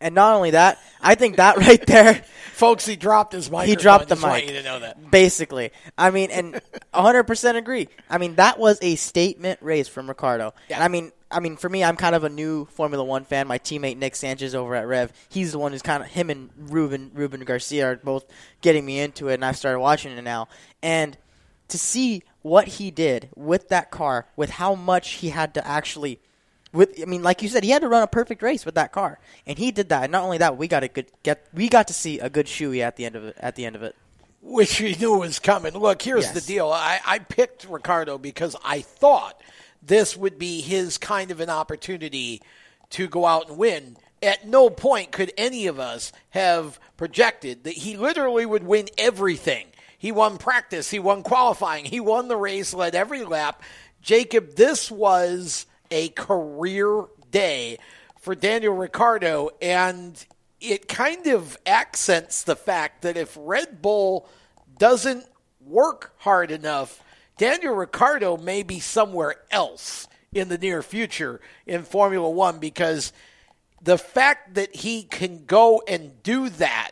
And not only that, I think that right there, folks, he dropped his mic. He dropped the just want mic. you to know that. Basically, I mean, and 100 percent agree. I mean, that was a statement race from Ricciardo. And I mean, I mean, for me, I'm kind of a new Formula One fan. My teammate Nick Sanchez over at Rev, he's the one who's kind of him and Ruben Ruben Garcia are both getting me into it, and I've started watching it now. And to see what he did with that car, with how much he had to actually with I mean, like you said, he had to run a perfect race with that car, and he did that. And not only that, we got a good get we got to see a good shoey at the end of it. At the end of it, which we knew was coming. Look, here's Yes. the deal. I, I picked Ricciardo because I thought this would be his kind of an opportunity to go out and win. At no point could any of us have projected that he literally would win everything. He won practice, he won qualifying, he won the race, led every lap. Jacob, this was a career day for Daniel Ricciardo, and it kind of accents the fact that if Red Bull doesn't work hard enough, Daniel Ricciardo may be somewhere else in the near future in Formula One because the fact that he can go and do that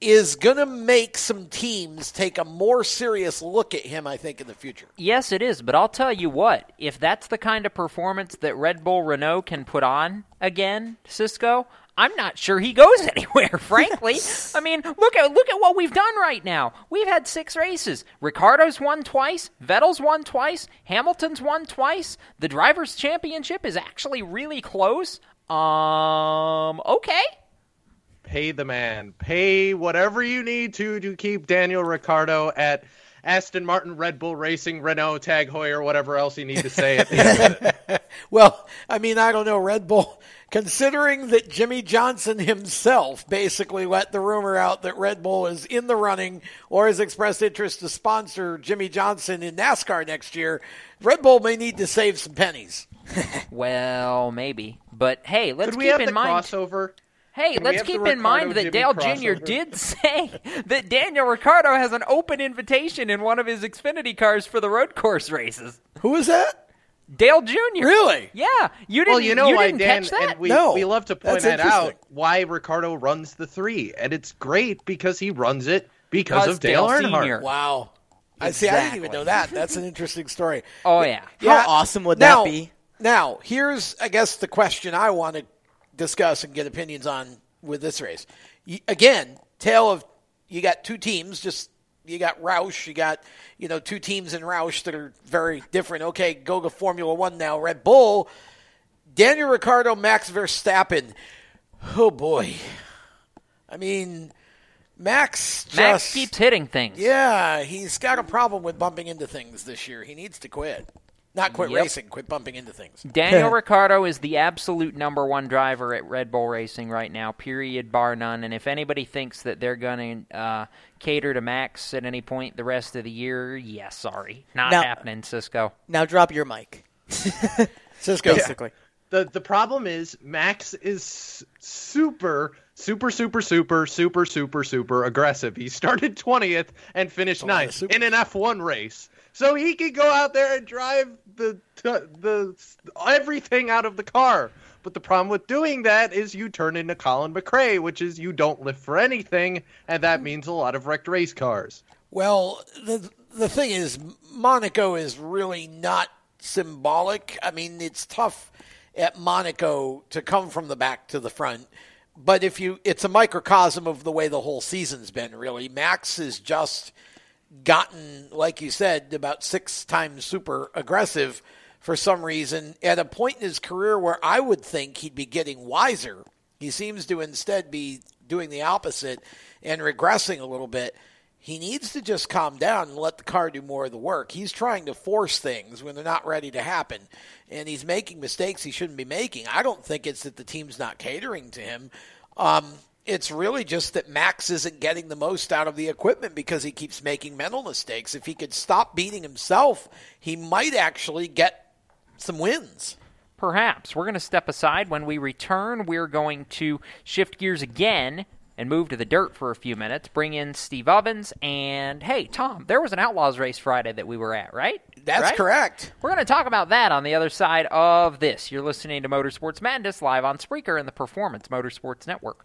is going to make some teams take a more serious look at him, I think, in the future. Yes, it is, but I'll tell you what, if that's the kind of performance that Red Bull Renault can put on again, Cisco, I'm not sure he goes anywhere, frankly. I mean, look at look at what we've done right now. We've had six races. Ricciardo's won twice, Vettel's won twice, Hamilton's won twice. The drivers' championship is actually really close. Um, okay. Pay the man. Pay whatever you need to to keep Daniel Ricciardo at Aston Martin, Red Bull Racing, Renault, Tag Heuer, whatever else you need to say at the end of it. Well, I mean, I don't know, Red Bull, considering that Jimmie Johnson himself basically let the rumor out that Red Bull is in the running or has expressed interest to sponsor Jimmie Johnson in NASCAR next year, Red Bull may need to save some pennies. Well, maybe. But hey, let's Could we keep have in the mind crossover? Hey, Can let's keep in mind that Jimmy Dale Jr. did say that Daniel Ricciardo has an open invitation in one of his Xfinity cars for the road course races. Who is that? Dale Jr. Really? Yeah. You didn't. Well, you know you why, didn't Dan, catch that? and we, No. we love to point that out, why Ricciardo runs the three. And it's great because he runs it because, Because of Dale, Dale Earnhardt. Senior. Wow. I see. I didn't even know that. That's an interesting story. Oh yeah. How awesome would now, that be? Now, here's, I guess, the question I want to discuss and get opinions on with this race. Y- Again, tale of you got two teams, just you got Roush, you got you know two teams in Roush that are very different. Okay, go to Formula One now. Red Bull, Daniel Ricciardo, Max Verstappen. Oh boy, I mean, Max just Max keeps hitting things. yeah, he's got a problem with bumping into things this year. He needs to quit. Not quit Yep. racing, quit bumping into things. Daniel Ricciardo is the absolute number one driver at Red Bull Racing right now, period, bar none. And if anybody thinks that they're going to uh, cater to Max at any point the rest of the year, yeah, sorry, not Now- happening, Cisco. Now drop your mic. Cisco. Basically. The the problem is Max is super super super super super super super aggressive. He started 20th and finished lot of ninth in an F1 race. So he could go out there and drive the the everything out of the car. But the problem with doing that is you turn into Colin McRae, which is you don't live for anything, and that means a lot of wrecked race cars. Well, the the thing is, Monaco is really not symbolic. I mean, it's tough at Monaco to come from the back to the front. But if you, it's a microcosm of the way the whole season's been. Really, Max is just gotten, like you said, about six times super aggressive for some reason at a point in his career where I would think he'd be getting wiser. He seems to instead be doing the opposite and regressing a little bit. He needs to just calm down and let the car do more of the work. He's trying to force things when they're not ready to happen, and he's making mistakes he shouldn't be making. I don't think it's that the team's not catering to him. Um, it's really just that Max isn't getting the most out of the equipment because he keeps making mental mistakes. If he could stop beating himself, he might actually get some wins. Perhaps. We're going to step aside. When we return, we're going to shift gears again and move to the dirt for a few minutes, bring in Steve Ovens, and hey, Tom, there was an Outlaws race Friday that we were at, right? That's Right? correct. We're going to talk about that on the other side of this. You're listening to Motorsports Madness live on Spreaker and the Performance Motorsports Network.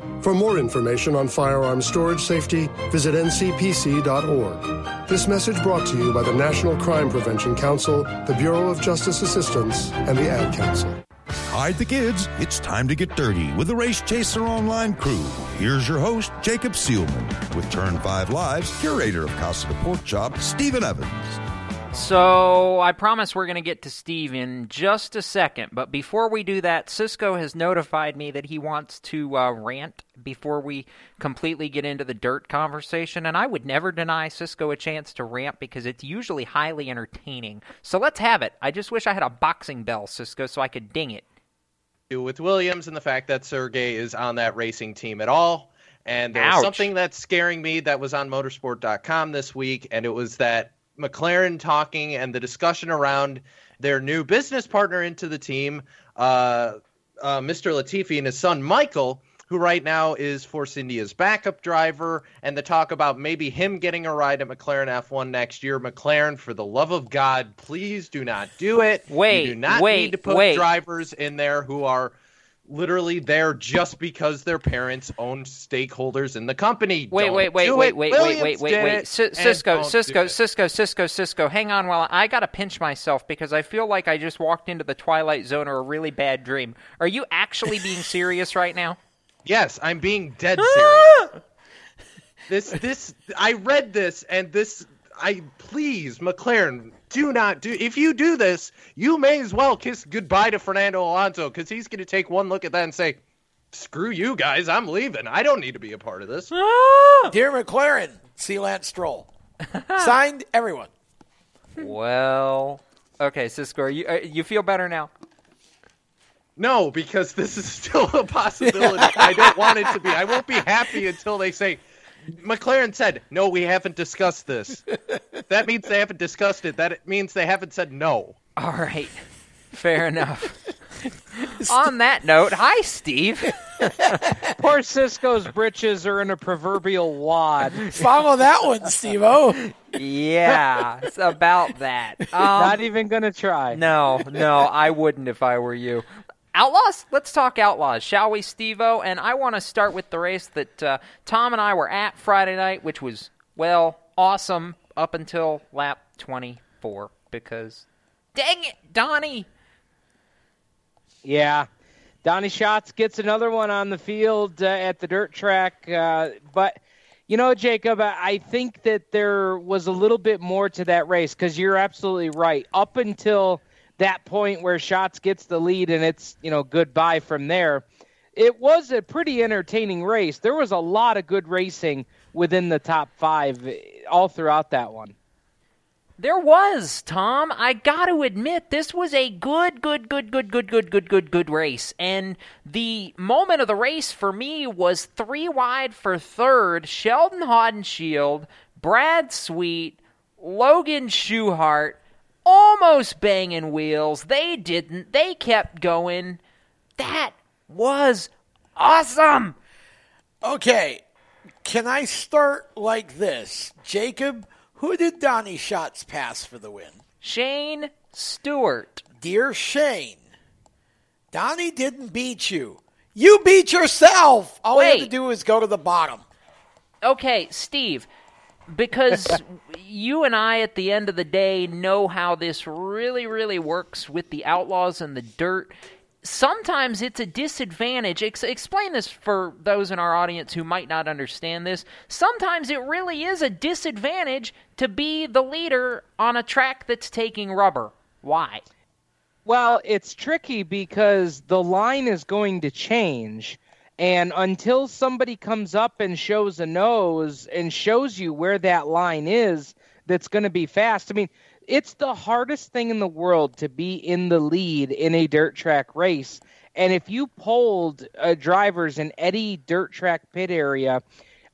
For more information on firearm storage safety, visit ncpc.org. This message brought to you by the National Crime Prevention Council, the Bureau of Justice Assistance, and the Ad Council. Hide the kids. It's time to get dirty with the Race Chaser Online crew. Here's your host, Jacob Seelman, with Turn 5 Live's curator of Casa de Pork Chop, Stephen Evans. So I promise we're going to get to Steve in just a second. But before we do that, Cisco has notified me that he wants to uh, rant before we completely get into the dirt conversation. And I would never deny Cisco a chance to rant because it's usually highly entertaining. So let's have it. I just wish I had a boxing bell, Cisco, so I could ding it. With Williams and the fact that Sergey is on that racing team at all. And there's something that's scaring me that was on motorsport.com this week, and it was that McLaren talking and the discussion around their new business partner into the team, uh, uh, Mr. Latifi and his son Michael, who right now is Force India's backup driver, and the talk about maybe him getting a ride at McLaren F1 next year. McLaren, for the love of God, please do not do it. Wait, you do not wait, need to put wait. drivers in there who are literally there just because their parents own stakeholders in the company. Wait, Don't wait, wait, wait, it. wait, wait, wait, wait, wait. it, Ci- and Cisco, Cisco. Cisco, Cisco, Cisco. Hang on, while I gotta pinch myself because I feel like I just walked into the twilight zone or a really bad dream. Are you actually being serious right now? Yes, I'm being dead ah! serious. this this I read this and this I please McLaren do not do if you do this, you may as well kiss goodbye to Fernando Alonso cuz he's going to take one look at that and say screw you guys, I'm leaving. I don't need to be a part of this. Dear McLaren, see Lance Stroll. Signed, everyone. Well, okay, Cisco, are you uh, you feel better now? No, because this is still a possibility. I don't want it to be. I won't be happy until they say McLaren said, "No, we haven't discussed this." that means they haven't discussed it. That means they haven't said no. All right, fair enough. On that note, hi, Steve. Poor Cisco's britches are in a proverbial wad. Follow that one, Steve O. yeah, it's about that. Um, Not even gonna try. No, no, I wouldn't if I were you. Outlaws? Let's talk outlaws, shall we, Steve-O? And I want to start with the race that uh, Tom and I were at Friday night, which was, well, awesome up until lap 24. Because, dang it, Donny! Yeah. Donny Schatz gets another one on the field uh, at the dirt track. Uh, but, you know, Jacob, I think that there was a little bit more to that race because you're absolutely right. Up until that point where Schatz gets the lead and it's, you know, goodbye from there, it was a pretty entertaining race. There was a lot of good racing within the top five all throughout that one. There was, Tom. I got to admit, this was a good, good, good, good, good, good, good, good, good race. And the moment of the race for me was three wide for third Sheldon Haudenschild, Brad Sweet, Logan Schuchart, almost banging wheels. They didn't. They kept going. That was awesome. Okay, can I start like this? Jacob, who did Donny Schatz pass for the win? Shane Stewart. Dear Shane, Donny didn't beat you. You beat yourself. All you had to do was go to the bottom. Okay, Steve, because you and I, at the end of the day, know how this really, really works with the outlaws and the dirt. Sometimes it's a disadvantage. Ex- explain this for those in our audience who might not understand this. Sometimes it really is a disadvantage to be the leader on a track that's taking rubber. Why? Well, it's tricky because the line is going to change. And until somebody comes up and shows a nose and shows you where that line is, that's going to be fast. I mean, it's the hardest thing in the world to be in the lead in a dirt track race. And if you polled uh, drivers in any dirt track pit area,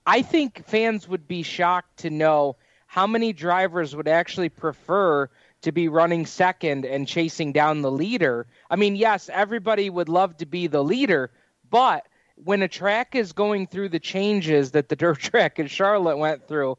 I think fans would be shocked to know how many drivers would actually prefer to be running second and chasing down the leader. I mean, yes, everybody would love to be the leader, but when a track is going through the changes that the dirt track in Charlotte went through,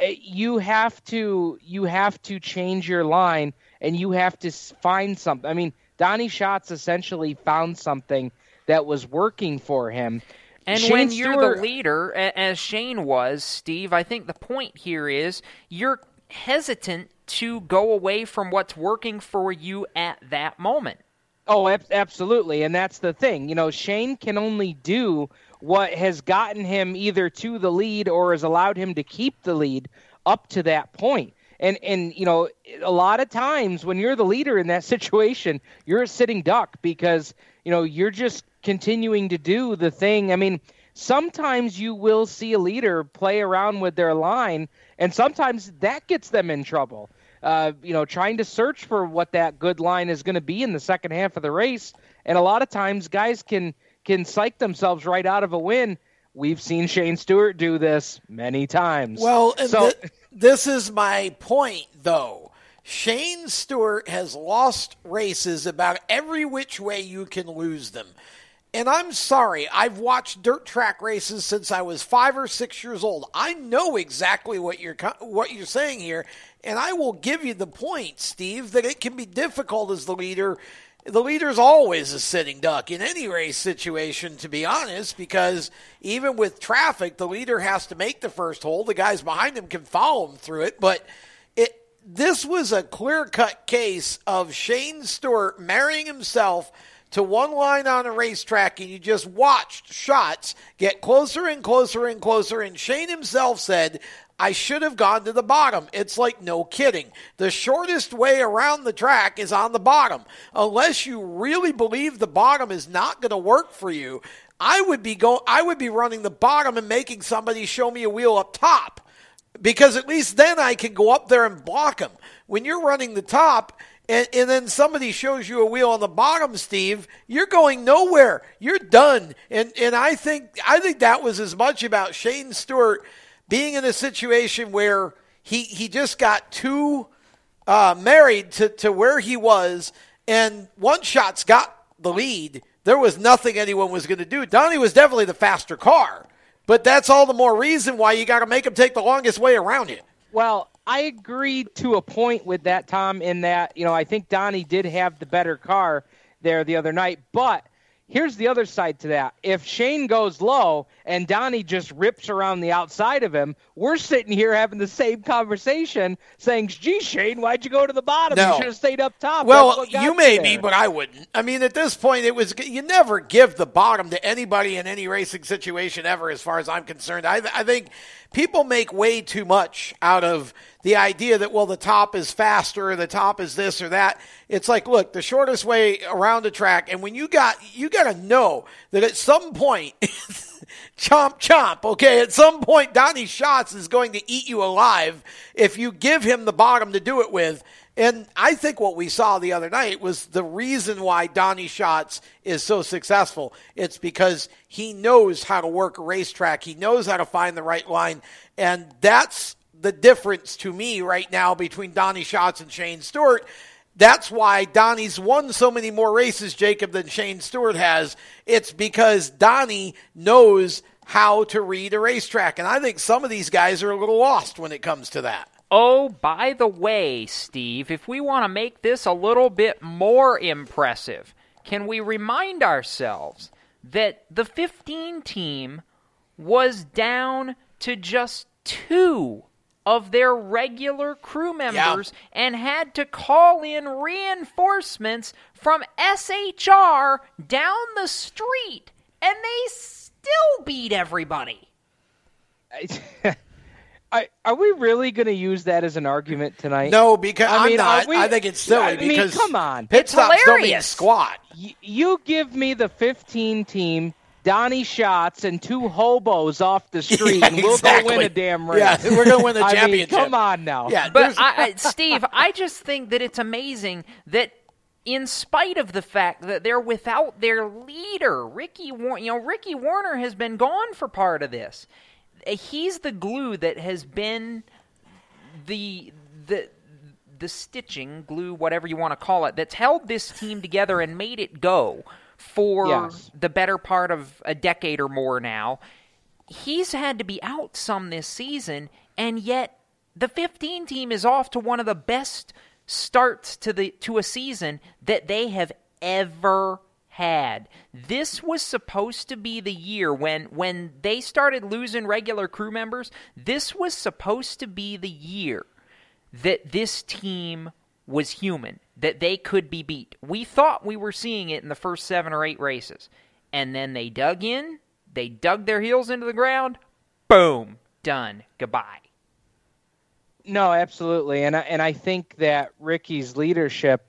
eh, you have to you have to change your line and you have to find something. I mean, Donny Schatz essentially found something that was working for him. And Shane when you're the leader, as Shane was, Steve, I think the point here is you're hesitant to go away from what's working for you at that moment. Oh, ab- absolutely. And that's the thing. You know, Shane can only do what has gotten him either to the lead or has allowed him to keep the lead up to that point. And and you know, a lot of times when you're the leader in that situation, you're a sitting duck because, you know, you're just continuing to do the thing. I mean, sometimes you will see a leader play around with their line and sometimes that gets them in trouble uh, you know, trying to search for what that good line is going to be in the second half of the race. And a lot of times, guys can can psych themselves right out of a win. We've seen Shane Stewart do this many times. Well, and so thi- this is my point, though. Shane Stewart has lost races about every which way you can lose them. And I'm sorry, I've watched dirt track races since I was five or six years old. I know exactly what you're what you're saying here, and I will give you the point, Steve, that it can be difficult as the leader. The leader's always a sitting duck in any race situation, to be honest, because even with traffic, the leader has to make the first hole. The guys behind him can follow him through it, but it this was a clear cut case of Shane Stewart marrying himself to one line on a racetrack, and you just watched Schatz get closer and closer and closer. And Shane himself said, I should have gone to the bottom. It's like no kidding. The shortest way around the track is on the bottom. Unless you really believe the bottom is not going to work for you, I would be go I would be running the bottom and making somebody show me a wheel up top because at least then I can go up there and block them. When you're running the top and, and then somebody shows you a wheel on the bottom, Steve, you're going nowhere. You're done. And and I think I think that was as much about Shane Stewart being in a situation where he he just got too uh, married to, to where he was, and one Schatz got the lead. There was nothing anyone was going to do. Donny was definitely the faster car, but that's all the more reason why you got to make him take the longest way around it. Well, I agree to a point with that, Tom, in that, you know, I think Donny did have the better car there the other night. But here's the other side to that. If Shane goes low and Donny just rips around the outside of him, we're sitting here having the same conversation saying, gee, Shane, why'd you go to the bottom? No. You should have stayed up top. Well, you may there." be, but I wouldn't. I mean, at this point, it was you never give the bottom to anybody in any racing situation ever, as far as I'm concerned. I, I think people make way too much out of the idea that well, the top is faster, or the top is this or that. It's like, look, the shortest way around the track, and when you got you got to know that at some point. chomp chomp. Okay, at some point, Donny Schatz is going to eat you alive if you give him the bottom to do it with. And I think what we saw the other night was the reason why Donny Schatz is so successful. It's because he knows how to work a racetrack. He knows how to find the right line. And that's the difference to me right now between Donny Schatz and Shane Stewart. That's why Donny's won so many more races, Jacob, than Shane Stewart has. It's because Donny knows how to read a racetrack. And I think some of these guys are a little lost when it comes to that. Oh, by the way, Steve, if we want to make this a little bit more impressive, can we remind ourselves that the 15 team was down to just two of their regular crew members and had to call in reinforcements from SHR down the street, and they still beat everybody. I, are we really going to use that as an argument tonight? No, because I I'm mean, not. we- I think it's silly I mean, because come on, pit stops don't mean squat. Y- you give me the 15 team, Donny Schatz, and two hobos off the street, Yeah, and we'll exactly. go win a damn race. Yeah, we're gonna win the I mean, championship. come on now. Yeah, but I, I, Steve, I just think that it's amazing that, in spite of the fact that they're without their leader, Ricky, War- you know, Ricky Warner has been gone for part of this. He's the glue that has been the the the stitching glue, whatever you want to call it, that's held this team together and made it go for Yes. the better part of a decade or more now. He's had to be out some this season, and yet the 15 team is off to one of the best starts to the to a season that they have ever had. This was supposed to be the year when when they started losing regular crew members. This was supposed to be the year that this team was human, that they could be beat. We thought we were seeing it in the first 7 or 8 races. And then they dug in, they dug their heels into the ground. Boom, done. Goodbye. No, absolutely, and I, and I think that Ricky's leadership,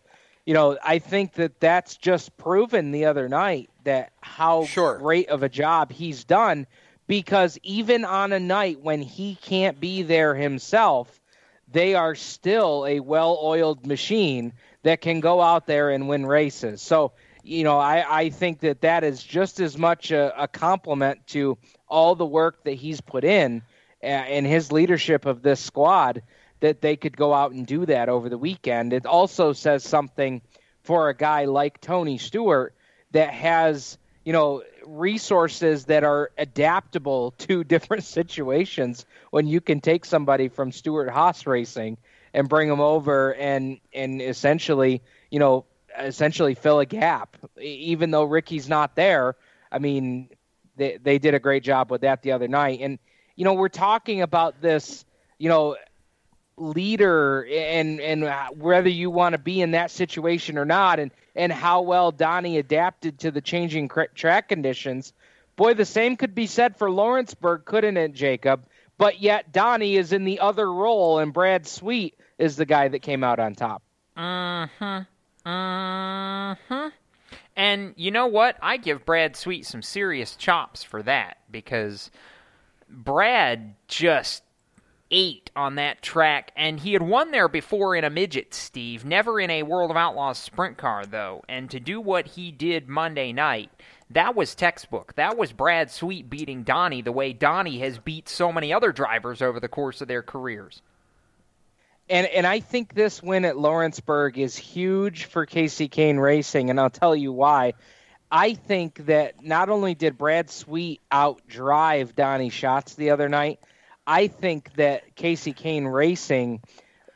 you know, I think that that's just proven the other night that how great of a job he's done. Because even on a night when he can't be there himself, they are still a well-oiled machine that can go out there and win races. So, you know, I, I think that that is just as much a, a compliment to all the work that he's put in and his leadership of this squad that they could go out and do that over the weekend. It also says something for a guy like Tony Stewart that has, you know, resources that are adaptable to different situations when you can take somebody from Stewart Haas Racing and bring them over and and essentially, you know, essentially fill a gap even though Ricky's not there. I mean, they they did a great job with that the other night. And you know, we're talking about this, you know, leader and and whether you want to be in that situation or not and and how well Donny adapted to the changing track conditions. Boy, the same could be said for Lawrenceburg, couldn't it, Jacob? But yet Donny is in the other role and Brad Sweet is the guy that came out on top. Uh-huh. Uh-huh. And you know what? I give Brad Sweet some serious chops for that because Brad just ate on that track and he had won there before in a midget, Steve, never in a World of Outlaws sprint car though. And to do what he did Monday night, that was textbook. That was Brad Sweet beating Donny the way Donny has beat so many other drivers over the course of their careers. And and I think this win at Lawrenceburg is huge for Kasey Kahne Racing, and I'll tell you why. I think that not only did Brad Sweet outdrive Donny Schatz the other night, I think that Kasey Kahne Racing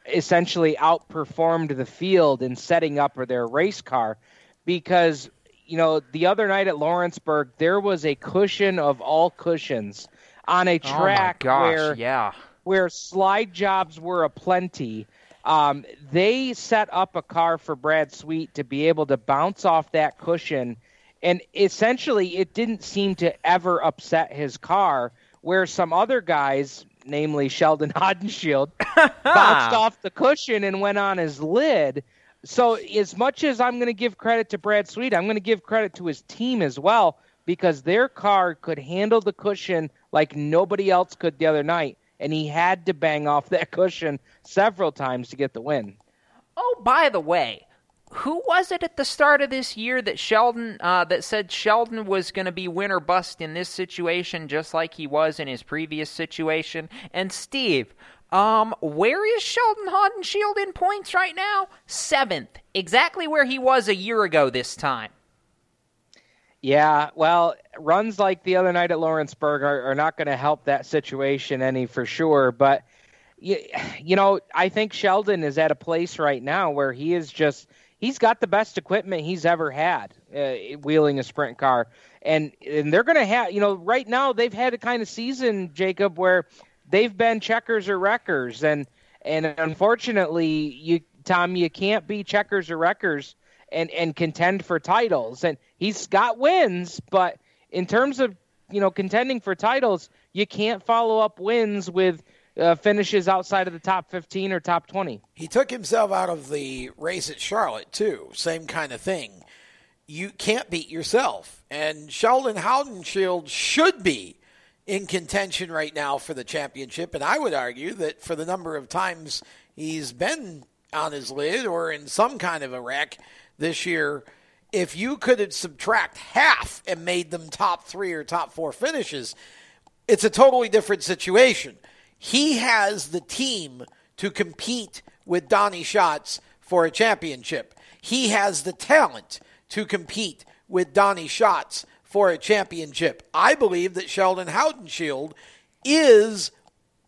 essentially outperformed the field in setting up their race car because you know the other night at Lawrenceburg there was a cushion of all cushions on a Oh track gosh, where yeah. where slide jobs were aplenty. Um, they set up a car for Brad Sweet to be able to bounce off that cushion, and essentially it didn't seem to ever upset his car. Where some other guys, namely Sheldon Haudenschild, bounced off the cushion and went on his lid. So, as much as I'm going to give credit to Brad Sweet, I'm going to give credit to his team as well because their car could handle the cushion like nobody else could the other night, and he had to bang off that cushion several times to get the win. Oh, by the way, who was it at the start of this year that Sheldon uh, that said Sheldon was going to be win or bust in this situation, just like he was in his previous situation? And Steve, um, where is Sheldon Haudenschild in points right now? Seventh, exactly where he was a year ago this time. Yeah, well, runs like the other night at Lawrenceburg are, are not going to help that situation any for sure. But, you, you know, I think Sheldon is at a place right now where he is just, he's got the best equipment he's ever had uh, wheeling a sprint car. And, and they're going to have, you know, right now they've had a kind of season, Jacob, where they've been checkers or wreckers. And, and unfortunately, you, Tom, you can't be checkers or wreckers and and contend for titles. And he's got wins, but in terms of you know contending for titles, you can't follow up wins with uh, finishes outside of the top 15 or top 20. He took himself out of the race at Charlotte, too. Same kind of thing. You can't beat yourself. And Sheldon Haudenschild should be in contention right now for the championship. And I would argue that for the number of times he's been on his lid or in some kind of a wreck this year, if you could have subtract half and made them top three or top four finishes, it's a totally different situation. He has the team to compete with Donny Schatz for a championship. He has the talent to compete with Donny Schatz for a championship. I believe that Sheldon Haudenschild is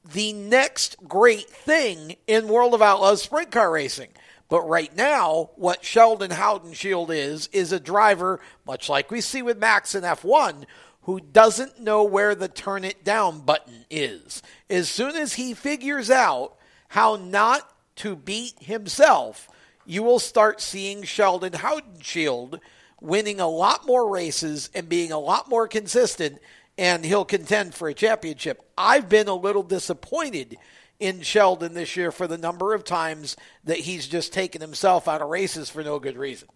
the next great thing in World of Outlaws sprint car racing. But right now, what Sheldon Haudenschild is, is a driver, much like we see with Max in F1, who doesn't know where the turn it down button is. As soon as he figures out how not to beat himself, you will start seeing Sheldon Haudenschild winning a lot more races and being a lot more consistent, and he'll contend for a championship. I've been a little disappointed in Sheldon this year for the number of times that he's just taken himself out of races for no good reason.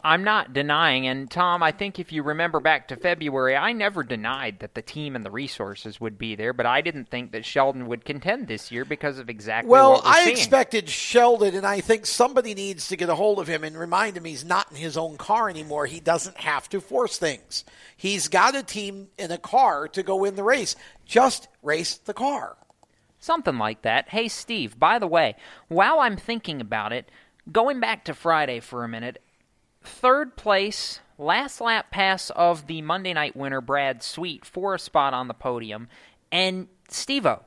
I'm not denying, and Tom, I think if you remember back to February, I never denied that the team and the resources would be there, but I didn't think that Sheldon would contend this year because of exactly well, I seeing. expected Sheldon, and I think somebody needs to get a hold of him and remind him he's not in his own car anymore. He doesn't have to force things. He's got a team in a car to go win the race. Just race the car. Something like that. Hey, Steve, by the way, while I'm thinking about it, going back to Friday for a minute, third place, last lap pass of the Monday night winner, Brad Sweet, for a spot on the podium. And Stevo,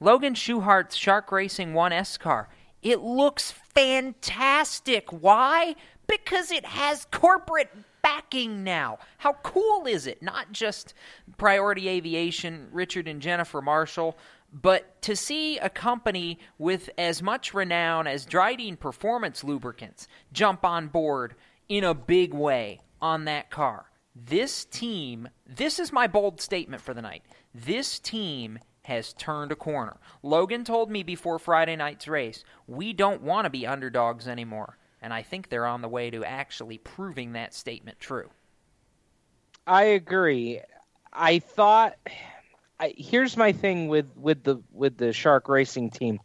Logan Schuchart's Shark Racing 1S car. It looks fantastic. Why? Because it has corporate backing now. How cool is it? Not just Priority Aviation, Richard and Jennifer Marshall, but to see a company with as much renown as Dryden Performance Lubricants jump on board in a big way on that car. This team, this is my bold statement for the night. This team has turned a corner. Logan told me before Friday night's race, we don't want to be underdogs anymore. And I think they're on the way to actually proving that statement true. I agree. I thought I, here's my thing with with the with the Shark Racing team.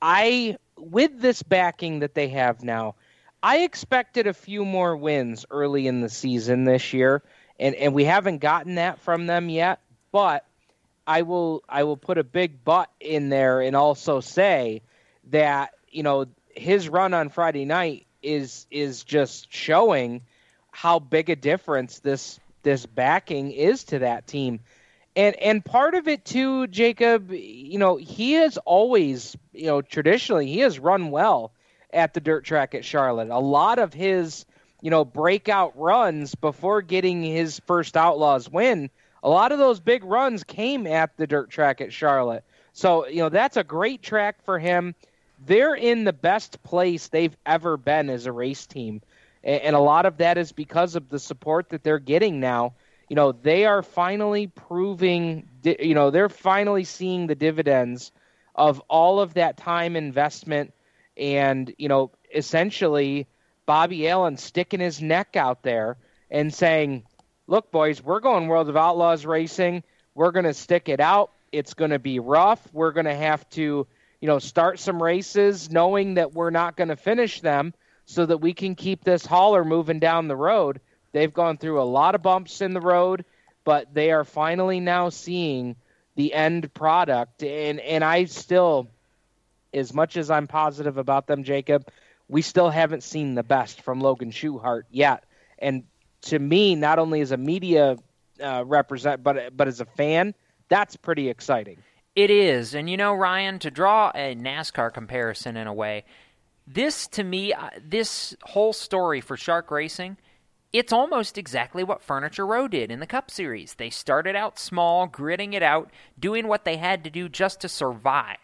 I with this backing that they have now, I expected a few more wins early in the season this year, and and we haven't gotten that from them yet. But I will I will put a big but in there and also say that you know his run on Friday night is is just showing how big a difference this this backing is to that team. And and part of it too, Jacob, you know, he has always, you know, traditionally he has run well at the dirt track at Charlotte. A lot of his, you know, breakout runs before getting his first Outlaws win, a lot of those big runs came at the dirt track at Charlotte. So, you know, that's a great track for him. They're in the best place they've ever been as a race team. And a lot of that is because of the support that they're getting now. You know, they are finally proving, you know, they're finally seeing the dividends of all of that time investment and, you know, essentially Bobby Allen sticking his neck out there and saying, look, boys, we're going World of Outlaws racing. We're going to stick it out. It's going to be rough. We're going to have to, you know, start some races knowing that we're not going to finish them so that we can keep this hauler moving down the road. They've gone through a lot of bumps in the road, but they are finally now seeing the end product. And and I still, as much as I'm positive about them, Jacob, we still haven't seen the best from Logan Schuchart yet. And to me, not only as a media uh, represent, but but as a fan, that's pretty exciting. It is, and you know, Ryan, to draw a NASCAR comparison in a way, this to me, uh, this whole story for Shark Racing, it's almost exactly what Furniture Row did in the Cup Series. They started out small, gritting it out, doing what they had to do just to survive.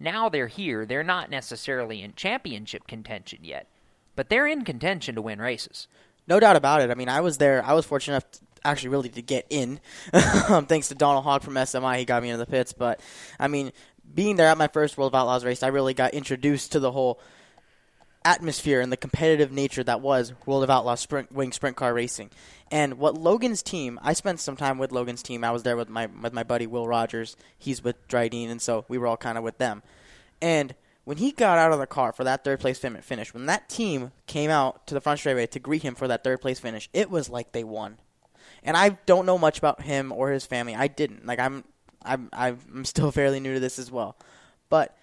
Now they're here. They're not necessarily in championship contention yet, but they're in contention to win races. No doubt about it. I mean, I was there. I was fortunate enough, to, actually, really to get in, um, thanks to Donald Hogg from SMI. He got me into the pits. But I mean, being there at my first World of Outlaws race, I really got introduced to the whole atmosphere and the competitive nature that was World of Outlaws sprint, wing sprint car racing. And what Logan's team, I spent some time with Logan's team. I was there with my with my buddy Will Rogers. He's with Dryden, and so we were all kind of with them. And when he got out of the car for that third place finish, when that team came out to the front straightaway to greet him for that third place finish, it was like they won. And I don't know much about him or his family. I didn't. Like I'm I'm I'm still fairly new to this as well, but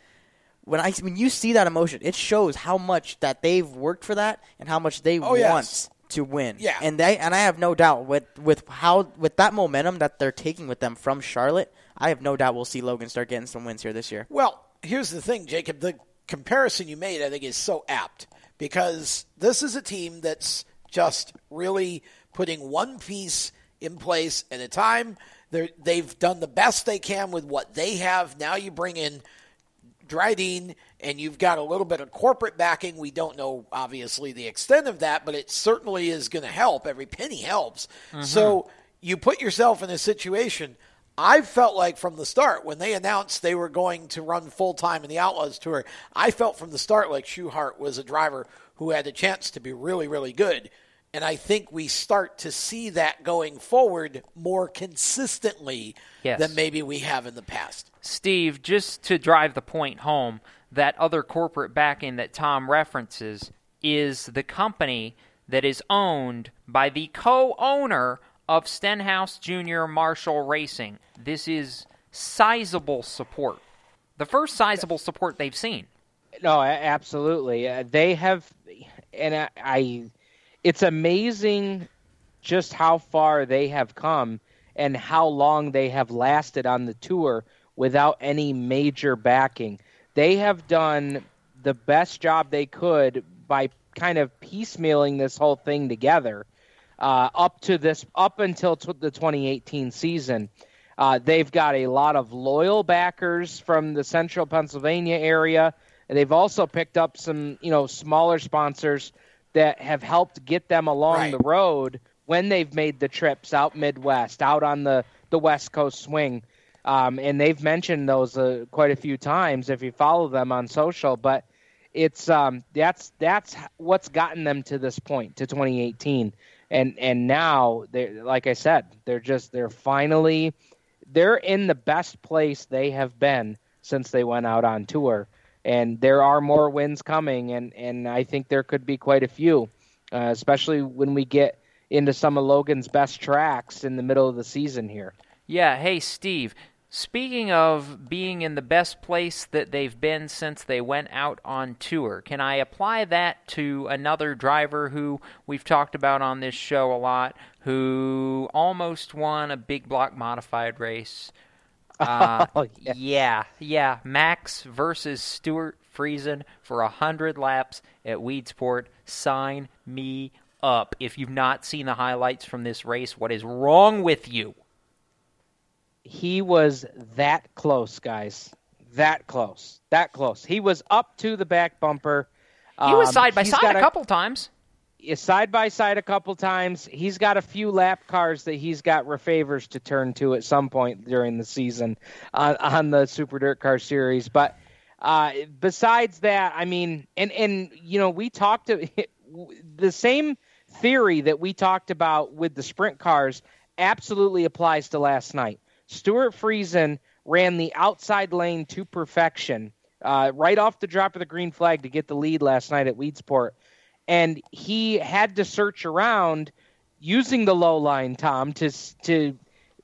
when I when you see that emotion, it shows how much that they've worked for that and how much they Oh, want yes. to win. Yeah. and they and I have no doubt with with how with that momentum that they're taking with them from Charlotte, I have no doubt we'll see Logan start getting some wins here this year. Well, here's the thing, Jacob. The comparison you made, I think, is so apt because this is a team that's just really putting one piece in place at a time. They're, they've done the best they can with what they have. Now you bring in Dryden, and you've got a little bit of corporate backing. We don't know, obviously, the extent of that, but it certainly is going to help. Every penny helps. Mm-hmm. So you put yourself in a situation. I felt like from the start when they announced they were going to run full time in the Outlaws Tour, I felt from the start like Schuchart was a driver who had a chance to be really, really good. And I think we start to see that going forward more consistently Yes. than maybe we have in the past. Steve, just to drive the point home, that other corporate backing that Tom references is the company that is owned by the co owner of Stenhouse Jr. Marshall Racing. This is sizable support. The first sizable support they've seen. No, absolutely. Uh, they have, and I, I, it's amazing just how far they have come and how long they have lasted on the tour without any major backing. They have done the best job they could by kind of piecemealing this whole thing together uh, up to this up until t- the 2018 season. Uh, they've got a lot of loyal backers from the central Pennsylvania area. And they've also picked up some, you know, smaller sponsors that have helped get them along the road when they've made the trips out Midwest, out on the, the West Coast swing. Um, and they've mentioned those uh, quite a few times if you follow them on social. But it's um, that's that's what's gotten them to this point to 2018, and and now they like I said, they're just they're finally they're in the best place they have been since they went out on tour, and there are more wins coming, and and I think there could be quite a few, uh, especially when we get into some of Logan's best tracks in the middle of the season here. Yeah, hey, Steve. Speaking of being in the best place that they've been since they went out on tour, can I apply that to another driver who we've talked about on this show a lot, who almost won a big block modified race? Uh, Oh, yeah. yeah, Max versus Stewart Friesen for a hundred laps at Weedsport. Sign me up. If you've not seen the highlights from this race, what is wrong with you? he was that close, guys. That close. That close. He was up to the back bumper. He was Um, side by side a couple times. Side by side a couple times. He's got a few lap cars that he's got refavors to turn to at some point during the season on, on the Super Dirt Car Series. But uh, besides that, I mean, and and you know, we talked to the same theory that we talked about with the sprint cars absolutely applies to last night. Stewart Friesen ran the outside lane to perfection uh, right off the drop of the green flag to get the lead last night at Weedsport and he had to search around using the low line, Tom, to to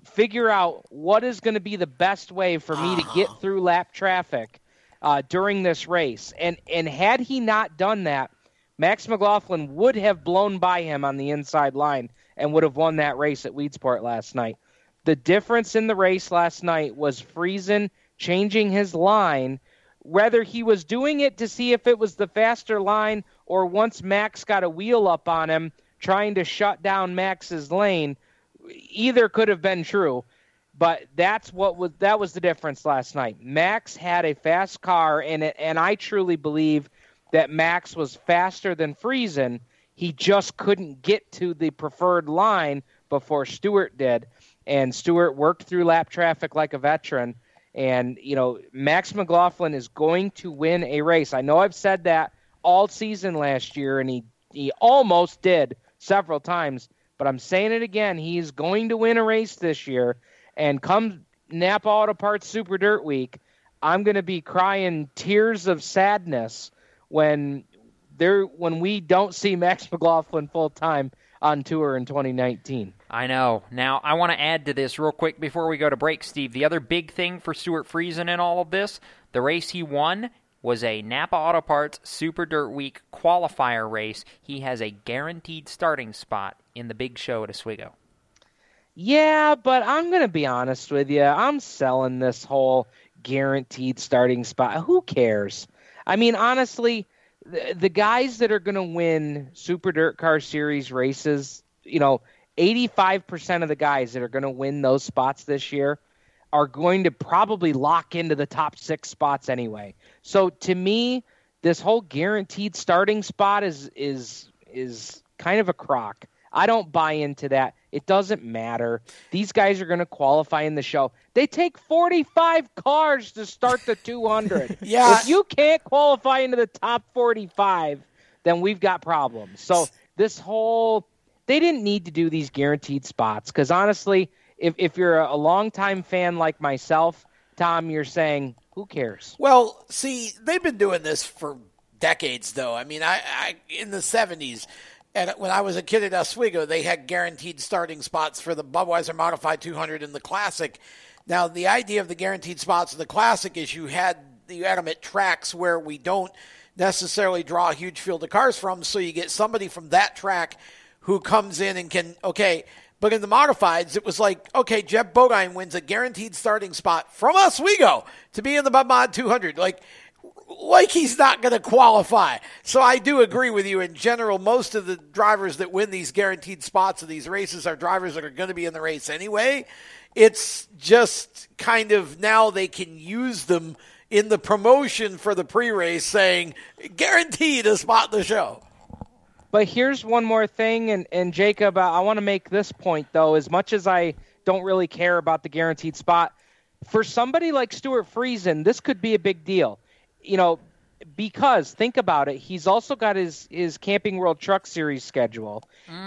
figure out what is going to be the best way for me to get through lap traffic uh, during this race. And and had he not done that, Max McLaughlin would have blown by him on the inside line and would have won that race at Weedsport last night. The difference in the race last night was Friesen changing his line whether he was doing it to see if it was the faster line or once Max got a wheel up on him trying to shut down Max's lane, either could have been true. But that's what was that was the difference last night. Max had a fast car and it, and I truly believe that Max was faster than Friesen. He just couldn't get to the preferred line before Stewart did. And Stewart worked through lap traffic like a veteran. And, you know, Max McLaughlin is going to win a race. I know I've said that all season last year, and he, he almost did several times, but I'm saying it again. He's going to win a race this year. And come Napa Auto Parts Super Dirt Week, I'm going to be crying tears of sadness when there when we don't see Max McLaughlin full time on tour in 2019. I know. Now, I want to add to this real quick before we go to break, Steve. The other big thing for Stewart Friesen in all of this, the race he won was a Napa Auto Parts Super Dirt Week qualifier race. He has a guaranteed starting spot in the big show at Oswego. Yeah, but I'm going to be honest with you. I'm selling this whole guaranteed starting spot. Who cares? I mean, honestly, the, guys that are going to win Super Dirt Car Series races, you know, 85% of the guys that are going to win those spots this year are going to probably lock into the top six spots anyway. So to me, this whole guaranteed starting spot is is is kind of a crock. I don't buy into that. It doesn't matter. These guys are going to qualify in the show. They take 45 cars to start the 200. Yeah. If you can't qualify into the top 45, then we've got problems. So this whole they didn't need to do these guaranteed spots because honestly, if if you're a longtime fan like myself, Tom, you're saying who cares? Well, see, they've been doing this for decades, though. I mean, I, I in the '70s, and when I was a kid at Oswego, they had guaranteed starting spots for the Budweiser Modified 200 and the Classic. Now, the idea of the guaranteed spots in the Classic is you had you had them at tracks where we don't necessarily draw a huge field of cars from, so you get somebody from that track who comes in and can okay. But in the modifieds, it was like, okay, Geoff Bodine wins a guaranteed starting spot from Oswego to be in the Bud Mod 200. Like, like he's not going to qualify. So I do agree with you. In general, most of the drivers that win these guaranteed spots in these races are drivers that are going to be in the race anyway. It's just kind of now they can use them in the promotion for the pre-race, saying guaranteed a spot in the show. But here's one more thing, and, and Jacob, I want to make this point though. As much as I don't really care about the guaranteed spot, for somebody like Stewart Friesen, this could be a big deal. You know, because think about it, he's also got his his Camping World Truck Series schedule.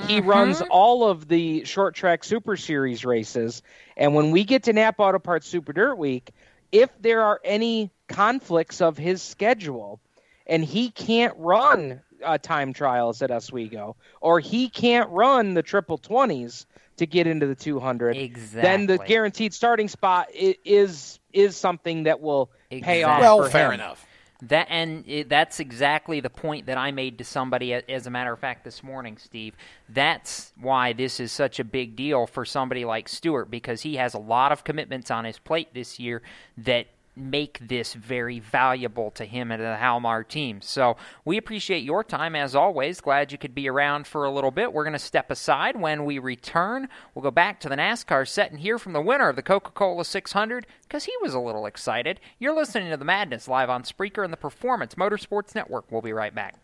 He runs all of the short track Super Series races, and when we get to Napa Auto Parts Super Dirt Week, if there are any conflicts of his schedule, and he can't run uh, time trials at Oswego, or he can't run the triple twenties to get into the 200, Exactly. then the guaranteed starting spot is is something that will pay off. Well, for fair him. enough. That and it, that's exactly the point that I made to somebody. As a matter of fact, this morning, Steve. That's why this is such a big deal for somebody like Stewart because he has a lot of commitments on his plate this year that make this very valuable to him and the Halmar team. So we appreciate your time as always. Glad you could be around for a little bit. We're going to step aside when we return. We'll go back to the NASCAR set and hear from the winner of the Coca-Cola 600 because he was a little excited. You're listening to the Madness live on Spreaker and the Performance Motorsports Network. We'll be right back.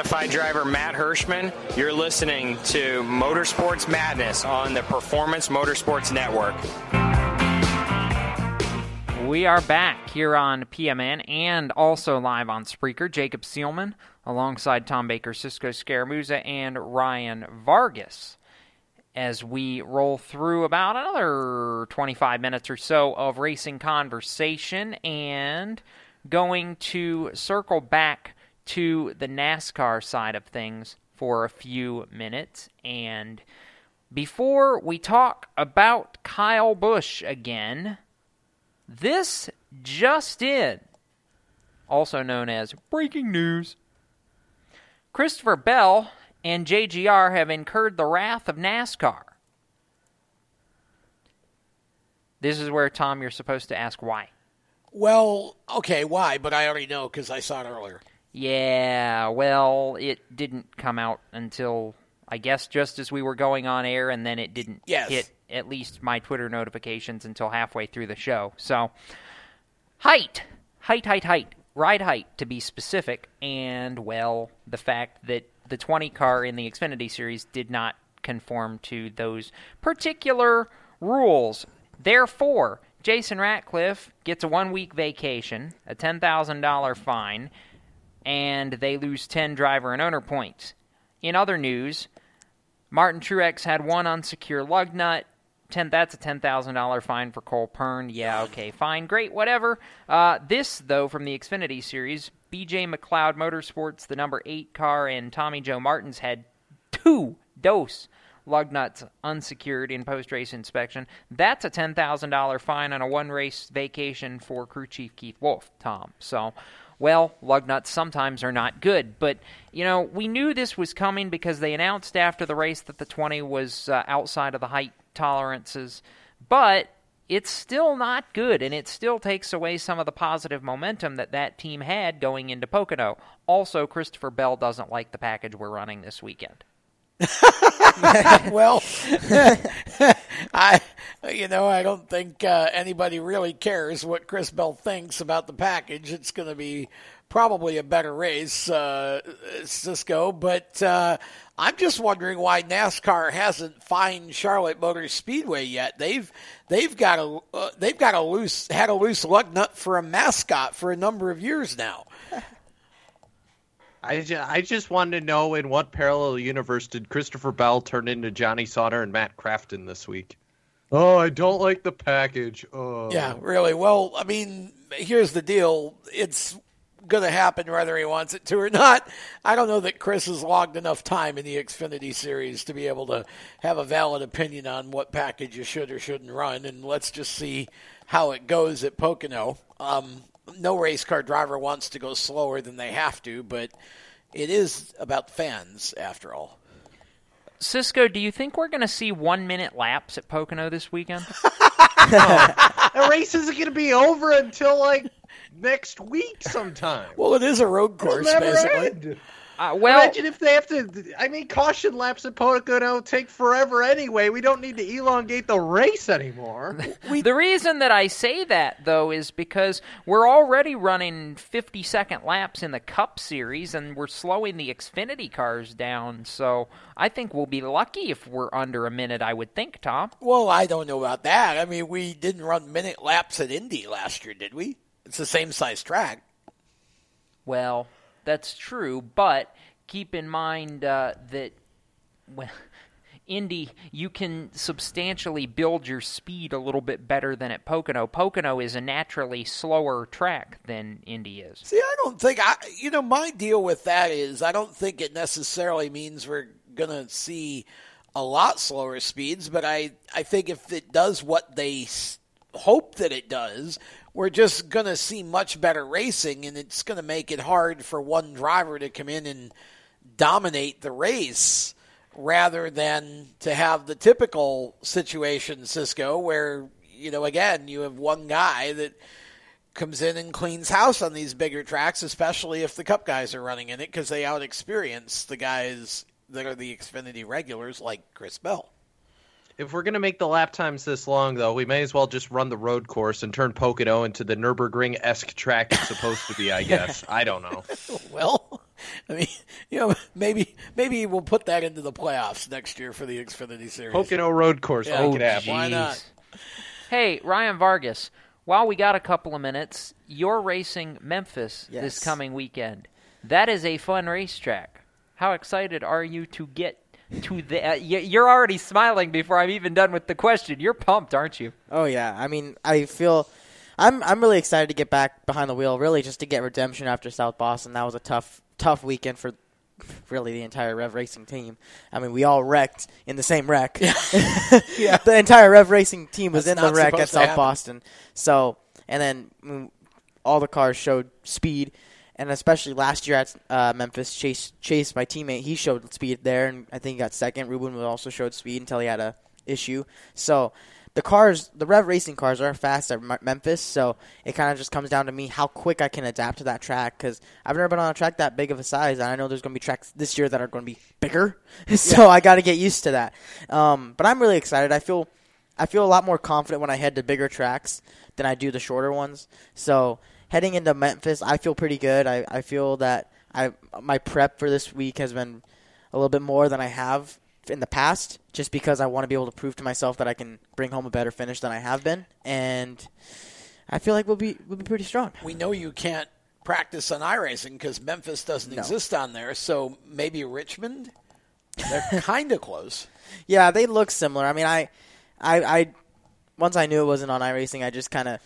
Modified driver Matt Hirschman. You're listening to Motorsports Madness on the Performance Motorsports Network. We are back here on PMN and also live on Spreaker. Jacob Seelman alongside Tom Baker, Cisco Scaramuza, and Ryan Vargas as we roll through about another 25 minutes or so of racing conversation and going to circle back to the NASCAR side of things for a few minutes. And before we talk about Kyle Busch again, this just in, also known as breaking news. Christopher Bell and JGR have incurred the wrath of NASCAR. This is where, Tom, you're supposed to ask why. Well, okay, why? But I already know because I saw it earlier. Yeah, well, it didn't come out until, I guess, just as we were going on air, and then it didn't Yes. hit at least my Twitter notifications until halfway through the show. So, height, height, height, height, ride height to be specific, and, well, the fact that the 20 car in the Xfinity Series did not conform to those particular rules. Therefore, Jason Ratcliff gets a one week vacation, a $10,000 fine, and they lose 10 driver and owner points. In other news, Martin Truex had one unsecure lug nut. Ten, that's a $10,000 fine for Cole Pearn. Yeah, okay, fine, great, whatever. Uh, this, though, from the Xfinity Series, BJ McLeod Motorsports, the number 8 car, and Tommy Joe Martins had two dose lug nuts unsecured in post race inspection. That's a $10,000 fine on a one race vacation for crew chief Keith Wolf, Tom. So, well, lug nuts sometimes are not good. But, you know, we knew this was coming because they announced after the race that the 20 was uh, outside of the height tolerances. But it's still not good, and it still takes away some of the positive momentum that that team had going into Pocono. Also, Christopher Bell doesn't like the package we're running this weekend. well, I, you know, I don't think uh, anybody really cares what Chris Bell thinks about the package. It's going to be probably a better race, uh, Cisco. But uh, I'm just wondering why NASCAR hasn't fined Charlotte Motor Speedway yet. They've they've got a uh, they've got a loose had a loose lug nut for a mascot for a number of years now. I just, I just wanted to know in what parallel universe did Christopher Bell turn into Johnny Sauter and Matt Crafton this week? Oh, I don't like the package. Oh. Yeah, really. Well, I mean, here's the deal. It's going to happen whether he wants it to or not. I don't know that Chris has logged enough time in the Xfinity series to be able to have a valid opinion on what package you should or shouldn't run. And let's just see how it goes at Pocono. Um, no race car driver wants to go slower than they have to, but it is about fans after all. Cisco, do you think we're going to see one minute laps at Pocono this weekend? the race isn't going to be over until like next week sometime. Well, it is a road course, basically. end. Uh, well, imagine if they have to. I mean, caution laps at Pocono take forever anyway. We don't need to elongate the race anymore. the reason that I say that though is because we're already running 50 second laps in the Cup Series, and we're slowing the Xfinity cars down. So I think we'll be lucky if we're under a minute. I would think, Tom. Well, I don't know about that. I mean, we didn't run minute laps at Indy last year, did we? It's the same size track. Well, that's true, but keep in mind uh, that well, Indy, you can substantially build your speed a little bit better than at Pocono. Pocono is a naturally slower track than Indy is. See, I don't think I. You know, my deal with that is I don't think it necessarily means we're gonna see a lot slower speeds, but I I think if it does what they hope that it does, we're just going to see much better racing, and it's going to make it hard for one driver to come in and dominate the race rather than to have the typical situation, Cisco, where, you know, again, you have one guy that comes in and cleans house on these bigger tracks, especially if the Cup guys are running in it because they out experience the guys that are the Xfinity regulars like Chris Bell. If we're going to make the lap times this long, though, we may as well just run the road course and turn Pocono into the Nürburgring esque track it's supposed to be, I guess. I don't know. well, I mean, you know, maybe maybe we'll put that into the playoffs next year for the Xfinity Series. Pocono road course, yeah, make it. Why not? Hey, Ryan Vargas, while we got a couple of minutes, you're racing Memphis Yes. this coming weekend. That is a fun racetrack. How excited are you to get to the? Uh, you're already smiling before I'm even done with the question. You're pumped, aren't you? Oh yeah, I mean, I feel I'm I'm really excited to get back behind the wheel, really just to get redemption after South Boston. That was a tough tough weekend for really the entire Rev Racing team. I mean, we all wrecked in the same wreck. Yeah. the entire Rev Racing team was That's in the wreck at South happen. Boston. So, and then mm, all the cars showed speed. And especially last year at uh, Memphis, Chase, Chase, my teammate, he showed speed there, and I think he got second. Ruben also showed speed until he had a issue. So the cars, the Rev Racing cars, are fast at M- Memphis. So it kind of just comes down to me how quick I can adapt to that track because I've never been on a track that big of a size, and I know there's going to be tracks this year that are going to be bigger. so I got to get used to that. Um, but I'm really excited. I feel, I feel a lot more confident when I head to bigger tracks than I do the shorter ones. So heading into Memphis, I feel pretty good. I, I feel that I my prep for this week has been a little bit more than I have in the past, just because I want to be able to prove to myself that I can bring home a better finish than I have been, and I feel like we'll be we'll be pretty strong. We know you can't practice on iRacing because Memphis doesn't No. exist on there. So maybe Richmond. They're kind of close. Yeah, they look similar. I mean, I, I, I once I knew it wasn't on iRacing, I just kind of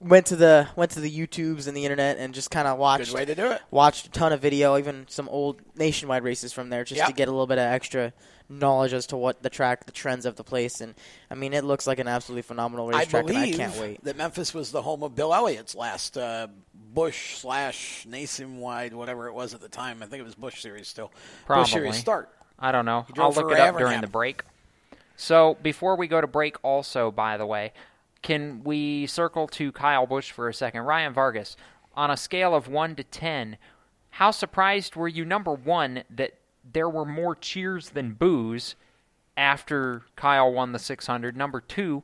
went to the went to the YouTubes and the internet and just kind of watched. Good way to do it. Watched a ton of video, even some old nationwide races from there, just to get a little bit of extra knowledge as to what the track, the trends of the place, and I mean, it looks like an absolutely phenomenal I racetrack, and I believe can't wait. that Memphis was the home of Bill Elliott's last uh, Busch slash nationwide, whatever it was at the time. I think it was Busch Series still. Probably. Busch Series start. I don't know. I'll look it up during the break. So before we go to break, also by the way, can we circle to Kyle Busch for a second? Ryan Vargas, on a scale of one to ten, how surprised were you? Number one, that there were more cheers than boos after Kyle won the 600. Number two,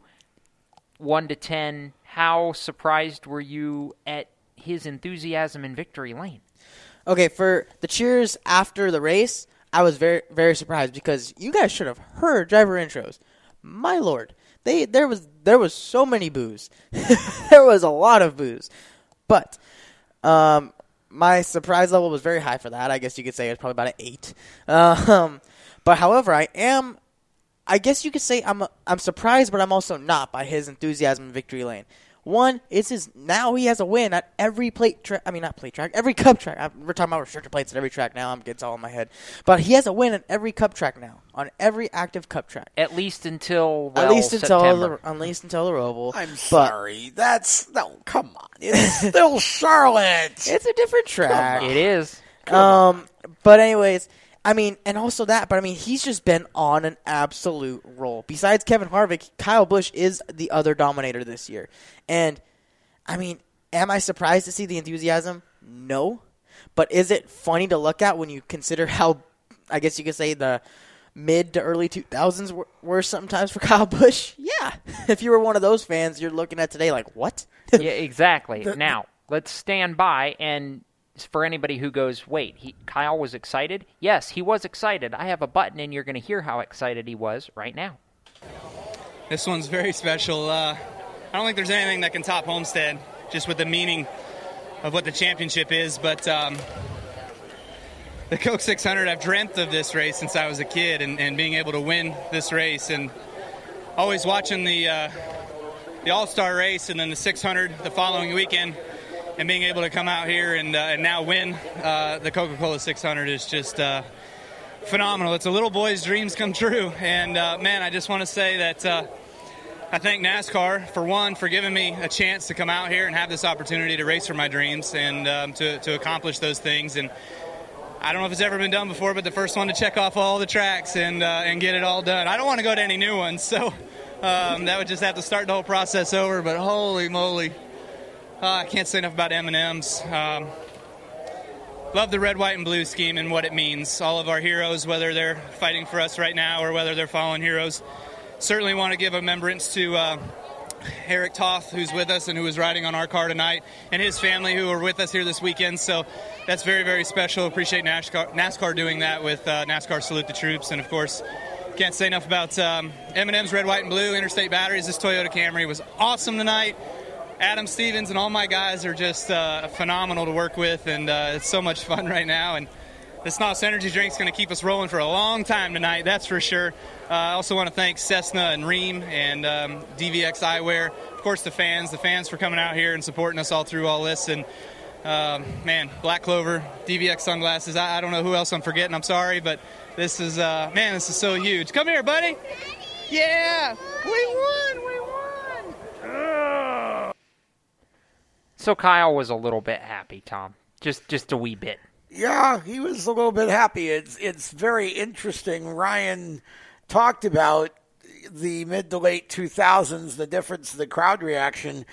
one to ten, how surprised were you at his enthusiasm in victory lane? Okay, for the cheers after the race, I was very very surprised because you guys should have heard driver intros. My lord, they there was there was so many boos. there was a lot of boos, but um, my surprise level was very high for that. I guess you could say it was probably about an eight. Um, but however, I am. I guess you could say I'm I'm surprised, but I'm also not by his enthusiasm in victory lane. One, it's his now he has a win at every plate track. I mean, not plate track, every cup track. I'm, we're talking about restrictor plates at every track now. I'm it's all in my head, but he has a win at every cup track now on every active cup track. At least until well, at least until September. the, at least until the Roval. I'm But sorry. That's no. Come on. It's still Charlotte. It's a different track. It is. Um, but anyways, I mean, and also that, but I mean, he's just been on an absolute roll. Besides Kevin Harvick, Kyle Busch is the other dominator this year, and I mean, am I surprised to see the enthusiasm? No, But is it funny to look at when you consider how, I guess you could say the mid to early 2000s were, were sometimes for Kyle Busch? Yeah. if you were one of those fans, you're looking at today like, what? yeah, exactly. now, let's stand by and for anybody who goes, wait, he, Kyle was excited? Yes, he was excited. I have a button, and you're going to hear how excited he was right now. This one's very special. Uh, I don't think there's anything that can top Homestead, just with the meaning of what the championship is. But um, the Coke 600, I've dreamt of this race since I was a kid, and, and being able to win this race, and always watching the uh, the All Star race, and then the 600 the following weekend and being able to come out here and, uh, and now win uh, the Coca Cola 600 is just uh, phenomenal. It's a little boy's dreams come true. And uh, man, I just want to say that uh, I thank NASCAR, for one, for giving me a chance to come out here and have this opportunity to race for my dreams and um, to, to accomplish those things. And I don't know if it's ever been done before, but the first one to check off all the tracks and, uh, and get it all done. I don't want to go to any new ones, so um, that would just have to start the whole process over. But holy moly, uh, I can't say enough about M&M's. Um, love the red, white, and blue scheme and what it means. All of our heroes, whether they're fighting for us right now or whether they're fallen heroes, certainly want to give a remembrance to uh, Eric Toth, who's with us and who was riding on our car tonight, and his family who are with us here this weekend. So that's very, very special. Appreciate NASCAR, NASCAR doing that with uh, NASCAR Salute the Troops, and of course. Can't say enough about um, M&M's Red, White, and Blue Interstate Batteries. This Toyota Camry was awesome tonight. Adam Stevens and all my guys are just uh, phenomenal to work with, and uh, it's so much fun right now. And this NOS Energy drink is going to keep us rolling for a long time tonight, that's for sure. Uh, I also want to thank Cessna and Rheem and um, DVX Eyewear, of course, the fans, the fans for coming out here and supporting us all through all this. And um, man, Black Clover, DVX sunglasses. I, I, don't know who else I'm forgetting. I'm sorry, but this is uh, man, this is so huge. Come here, buddy. Yeah, we won. We won. So Kyle was a little bit happy, Tom. Just just a wee bit. Yeah, he was a little bit happy. It's it's very interesting. Ryan talked about the mid to late 2000s, the difference in the crowd reaction.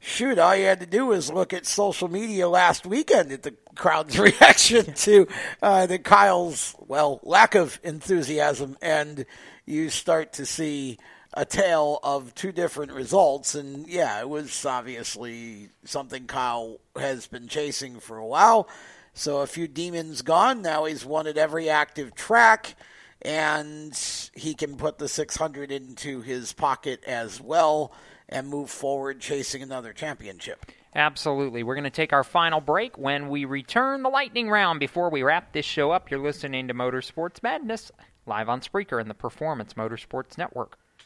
Shoot, all you had to do was look at social media last weekend at the crowd's reaction to uh, the Kyle's well lack of enthusiasm, and you start to see a tale of two different results. And yeah, it was obviously something Kyle has been chasing for a while. So a few demons gone. Now he's at every active track, and he can put the 600 into his pocket as well and move forward chasing another championship. Absolutely. We're going to take our final break. When we return the lightning round, before we wrap this show up, you're listening to Motorsports Madness live on Spreaker and the Performance Motorsports Network.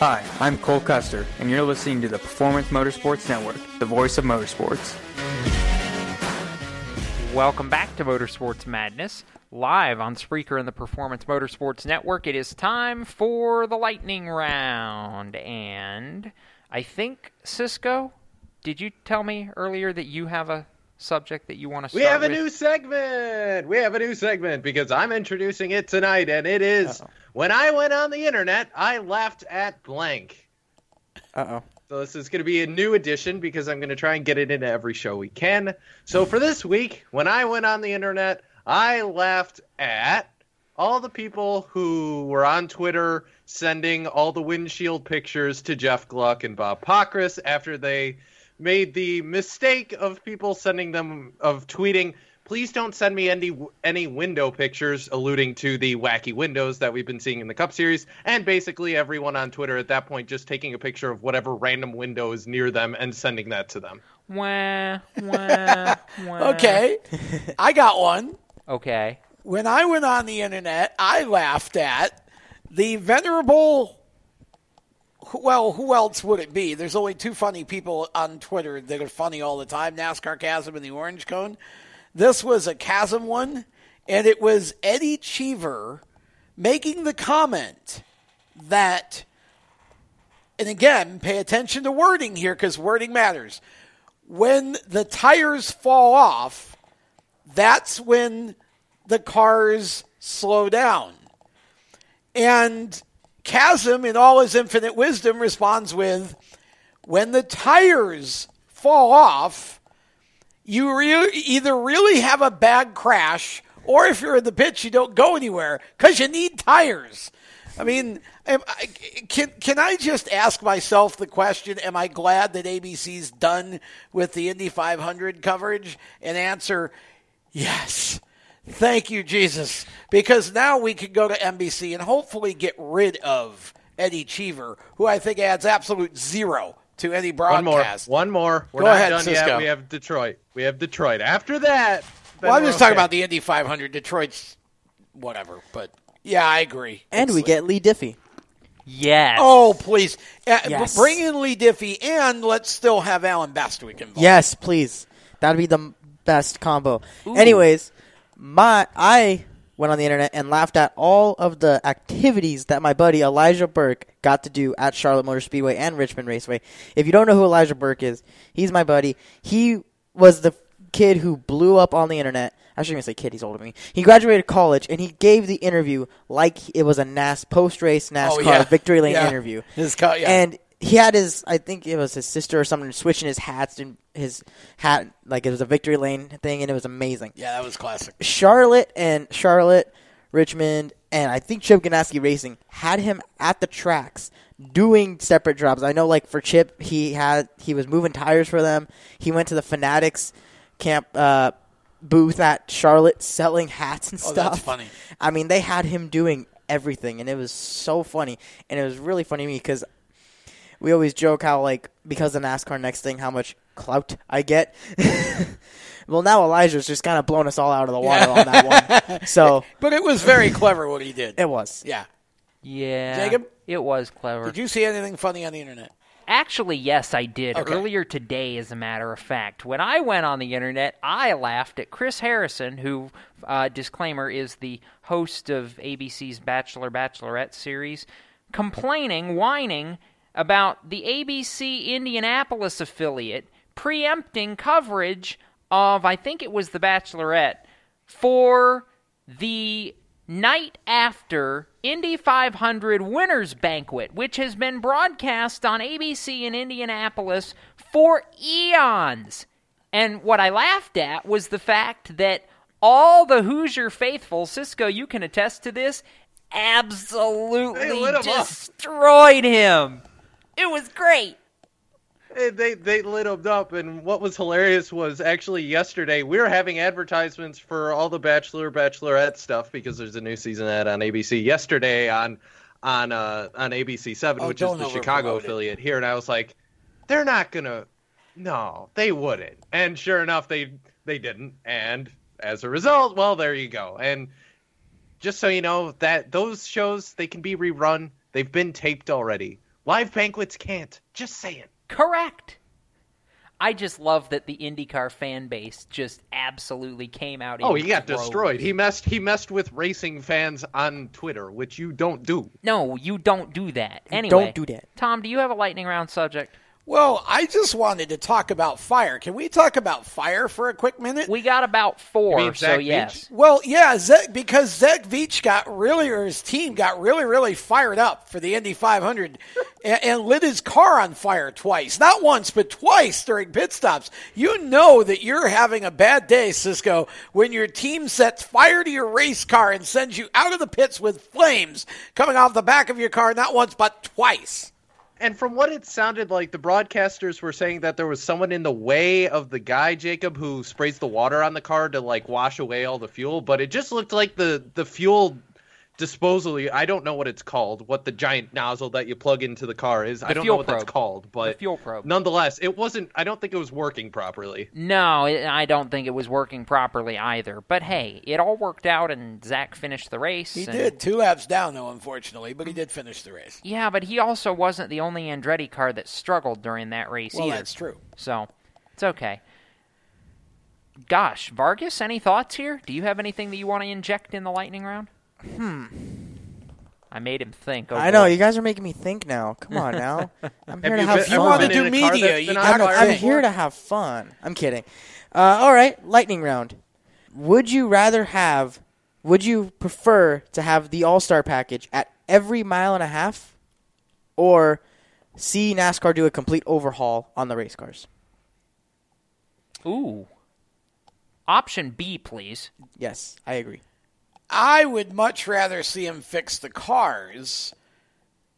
Hi, I'm Cole Custer, and you're listening to the Performance Motorsports Network, the voice of motorsports. Welcome back to Motorsports Madness, live on Spreaker and the Performance Motorsports Network. It is time for the lightning round, and I think Cisco, did you tell me earlier that you have a subject that you want to We have a with? new segment. We have a new segment because I'm introducing it tonight, and it is when I went on the internet, I laughed at blank. Uh oh. So this is going to be a new edition because I'm going to try and get it into every show we can. So for this week, when I went on the internet, I laughed at all the people who were on Twitter sending all the windshield pictures to Jeff Gluck and Bob Pockrass after they made the mistake of people sending them of tweeting please don't send me any any window pictures alluding to the wacky windows that we've been seeing in the cup series and basically everyone on twitter at that point just taking a picture of whatever random window is near them and sending that to them Wah, wah, wah. Okay, I got one. Okay. When I went on the internet, I laughed at the venerable. Well, who else would it be? There's only two funny people on Twitter that are funny all the time NASCAR Chasm and the Orange Cone. This was a Chasm one, and it was Eddie Cheever making the comment that, and again, pay attention to wording here because wording matters. When the tires fall off, that's when the cars slow down. And Chasm, in all his infinite wisdom, responds with when the tires fall off, you re- either really have a bad crash, or if you're in the pits, you don't go anywhere because you need tires. I mean, am can can I just ask myself the question? Am I glad that ABC's done with the Indy 500 coverage? And answer, yes. Thank you, Jesus, because now we can go to NBC and hopefully get rid of Eddie Cheever, who I think adds absolute zero to any broadcast. one more one more we're Go not ahead, done Cisco. yet we have detroit we have detroit after that Well, I'm we're just talking about the Indy 500. Detroit's whatever, but yeah, I agree. And we get Leigh Diffey. Yes. Oh, please. Uh, Yes. Bring in Leigh Diffey, and let's still have Allen Bestwick involved. Yes, please. That'd be the best combo. Ooh. Anyways, my I went on the internet and laughed at all of the activities that my buddy Elijah Burke got to do at Charlotte Motor Speedway and Richmond Raceway. If you don't know who Elijah Burke is, he's my buddy. He was the kid who blew up on the internet. I shouldn't even say kid, he's older than me. He graduated college and he gave the interview like it was a NAS post race NASCAR Oh, yeah. victory lane Yeah. interview. His co- yeah. And he had his I think it was his sister or something switching his hats and his hat like it was a victory lane thing and it was amazing. Yeah, that was classic. Charlotte and Charlotte, Richmond, and I think Chip Ganassi Racing had him at the tracks doing separate jobs. I know like for Chip he had he was moving tires for them. He went to the Fanatics camp uh, booth at Charlotte selling hats and Oh, stuff. that's funny. I mean, they had him doing everything, and it was so funny. And it was really funny to me because we always joke how, like, because of NASCAR next thing, how much clout I get. well, now Elijah's just kind of blown us all out of the water on that one. So, But it was very clever what he did. It was. Yeah. Yeah. Jacob? It was clever. Did you see anything funny on the internet? Actually, yes, I did. Okay. Earlier today, as a matter of fact. When I went on the internet, I laughed at Chris Harrison, who, uh, disclaimer, is the host of ABC's Bachelor Bachelorette series, complaining, whining about the ABC Indianapolis affiliate preempting coverage of, I think it was The Bachelorette, for the night after Indy 500 Winners Banquet, which has been broadcast on ABC in Indianapolis for eons. And what I laughed at was the fact that all the Hoosier faithful, Cisco, you can attest to this, absolutely lit him up. destroyed him. It was great. They, they they lit him up, and what was hilarious was actually yesterday we were having advertisements for all the Bachelor Bachelorette stuff because there's a new season ad on ABC yesterday on on uh on ABC Seven, Oh, which is the Chicago affiliate here, and I was like, they're not gonna, no, they wouldn't, and sure enough, they they didn't, and as a result, well, there you go, and just so you know that those shows they can be rerun, they've been taped already. Live banquets can't. Just saying. Correct. I just love that the IndyCar fan base just absolutely came out. Oh, he got droves. destroyed. He messed. He messed with racing fans on Twitter, which you don't do. No, you don't do that. Anyway, don't do that. Tom, do you have a lightning round subject? Well, I just wanted to talk about fire. Can we talk about fire for a quick minute? We got about four, mean so Zach yes. Well, yeah, Zach, because Zach Veach got really, or his team got really, really fired up for the Indy 500 and, and lit his car on fire twice. Not once, but twice during pit stops. You know that you're having a bad day, Cisco, when your team sets fire to your race car and sends you out of the pits with flames coming off the back of your car, not once, but twice. And from what it sounded like, the broadcasters were saying that there was someone in the way of the guy Jacob who sprays the water on the car to like wash away all the fuel. But it just looked like the the fuel disposal. I don't know what it's called. What the giant nozzle that you plug into the car is. I don't know what probe. that's called. But The fuel probe. Nonetheless, it wasn't. I don't think it was working properly. No, I don't think it was working properly either. But hey, it all worked out, and Zach finished the race. He and- did. Two laps down, though, unfortunately, but he did finish the race. Yeah, but he also wasn't the only Andretti car that struggled during that race Well, either. that's true. So, it's okay. Gosh, Vargas, any thoughts here? Do you have anything that you want to inject in the lightning round? Hmm. I made him think. Oh, I know boy. you guys are making me think now. Come on now. I'm here to have been- fun. you wanna do in a car media, you been gotta on I'm, fire I'm here to have fun. I'm kidding. Uh, all right, lightning round. Would you rather have? Would you prefer to have the All Star package at every mile and a half, or see NASCAR do a complete overhaul on the race cars? Ooh. Option B, please. Yes, I agree. I would much rather see him fix the cars,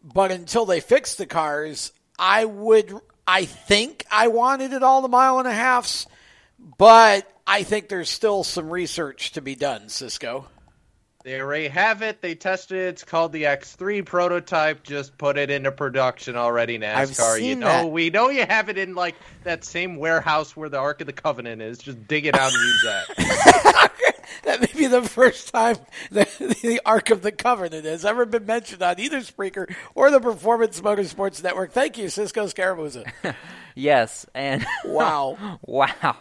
but until they fix the cars, I would. I think I wanted it all the mile and a halfs, but I think there's still some research to be done. Cisco. They already have it. They tested it. It's called the X3 prototype. Just put it into production already, NASCAR. I've you know, that. we know you have it in like that same warehouse where the Ark of the Covenant is. Just dig it out and use that. That may be the first time that the Ark of the Covenant has ever been mentioned on either Spreaker or the Performance Motorsports Network. Thank you, Cisco Scaramuza. Yes, and Wow. wow.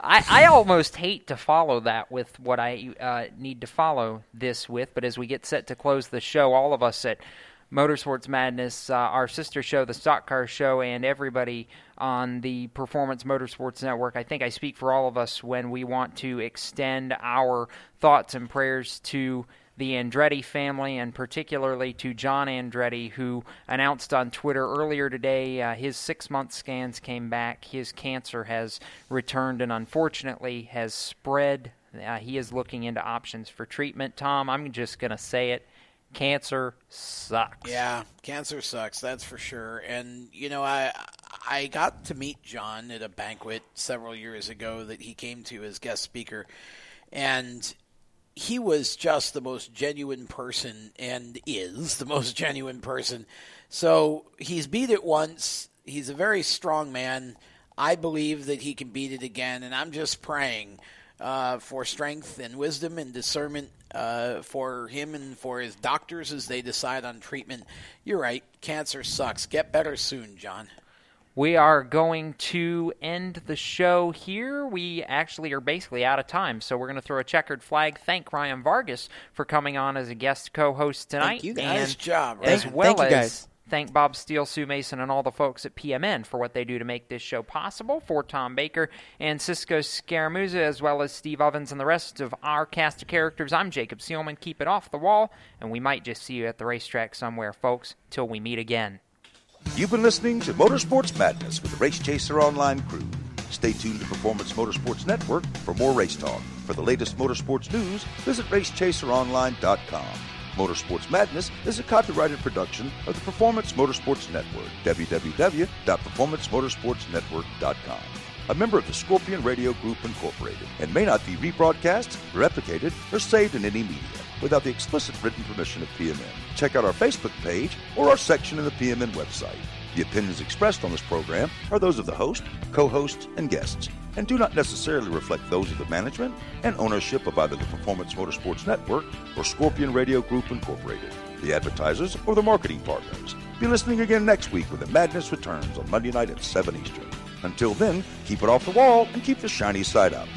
I, I almost hate to follow that with what I uh, need to follow this with, but as we get set to close the show, all of us at Motorsports Madness, uh, our sister show, the Stock Car Show, and everybody on the Performance Motorsports Network, I think I speak for all of us when we want to extend our thoughts and prayers to the Andretti family, and particularly to John Andretti, who announced on Twitter earlier today uh, his six month scans came back. His cancer has returned and unfortunately has spread. Uh, he is looking into options for treatment. Tom, I'm just going to say it cancer sucks. Yeah, cancer sucks. That's for sure. And you know, I I got to meet John at a banquet several years ago that he came to as guest speaker, and he was just the most genuine person and is the most genuine person. So he's beat it once. He's a very strong man. I believe that he can beat it again, and I'm just praying uh, for strength and wisdom and discernment uh, for him and for his doctors as they decide on treatment. You're right. Cancer sucks. Get better soon, John. We are going to end the show here. We actually are basically out of time, so we're going to throw a checkered flag. Thank Ryan Vargas for coming on as a guest co-host tonight. Thank you, guys. Nice job, As Ryan. well Thank you, as guys. Thank Bob Steele, Sue Mason, and all the folks at PMN for what they do to make this show possible. For Tom Baker and Cisco Scaramuzza, as well as Steve Ovens and the rest of our cast of characters, I'm Jacob Seelman. Keep it off the wall, and we might just see you at the racetrack somewhere, folks, till we meet again. You've been listening to Motorsports Madness with the Race Chaser Online crew. Stay tuned to Performance Motorsports Network for more race talk. For the latest motorsports news, visit racechaseronline.com. Motorsports Madness is a copyrighted production of the Performance Motorsports Network, www.performancemotorsportsnetwork.com. A member of the Scorpion Radio Group Incorporated, and may not be rebroadcast, replicated, or saved in any media without the explicit written permission of PMN. Check out our Facebook page or our section in the PMN website. The opinions expressed on this program are those of the host, co host, and guests, and do not necessarily reflect those of the management and ownership of either the Performance Motorsports Network or Scorpion Radio Group Incorporated, the advertisers, or the marketing partners. Be listening again next week when the madness returns on Monday night at 7 Eastern. Until then, keep it off the wall and keep the shiny side up.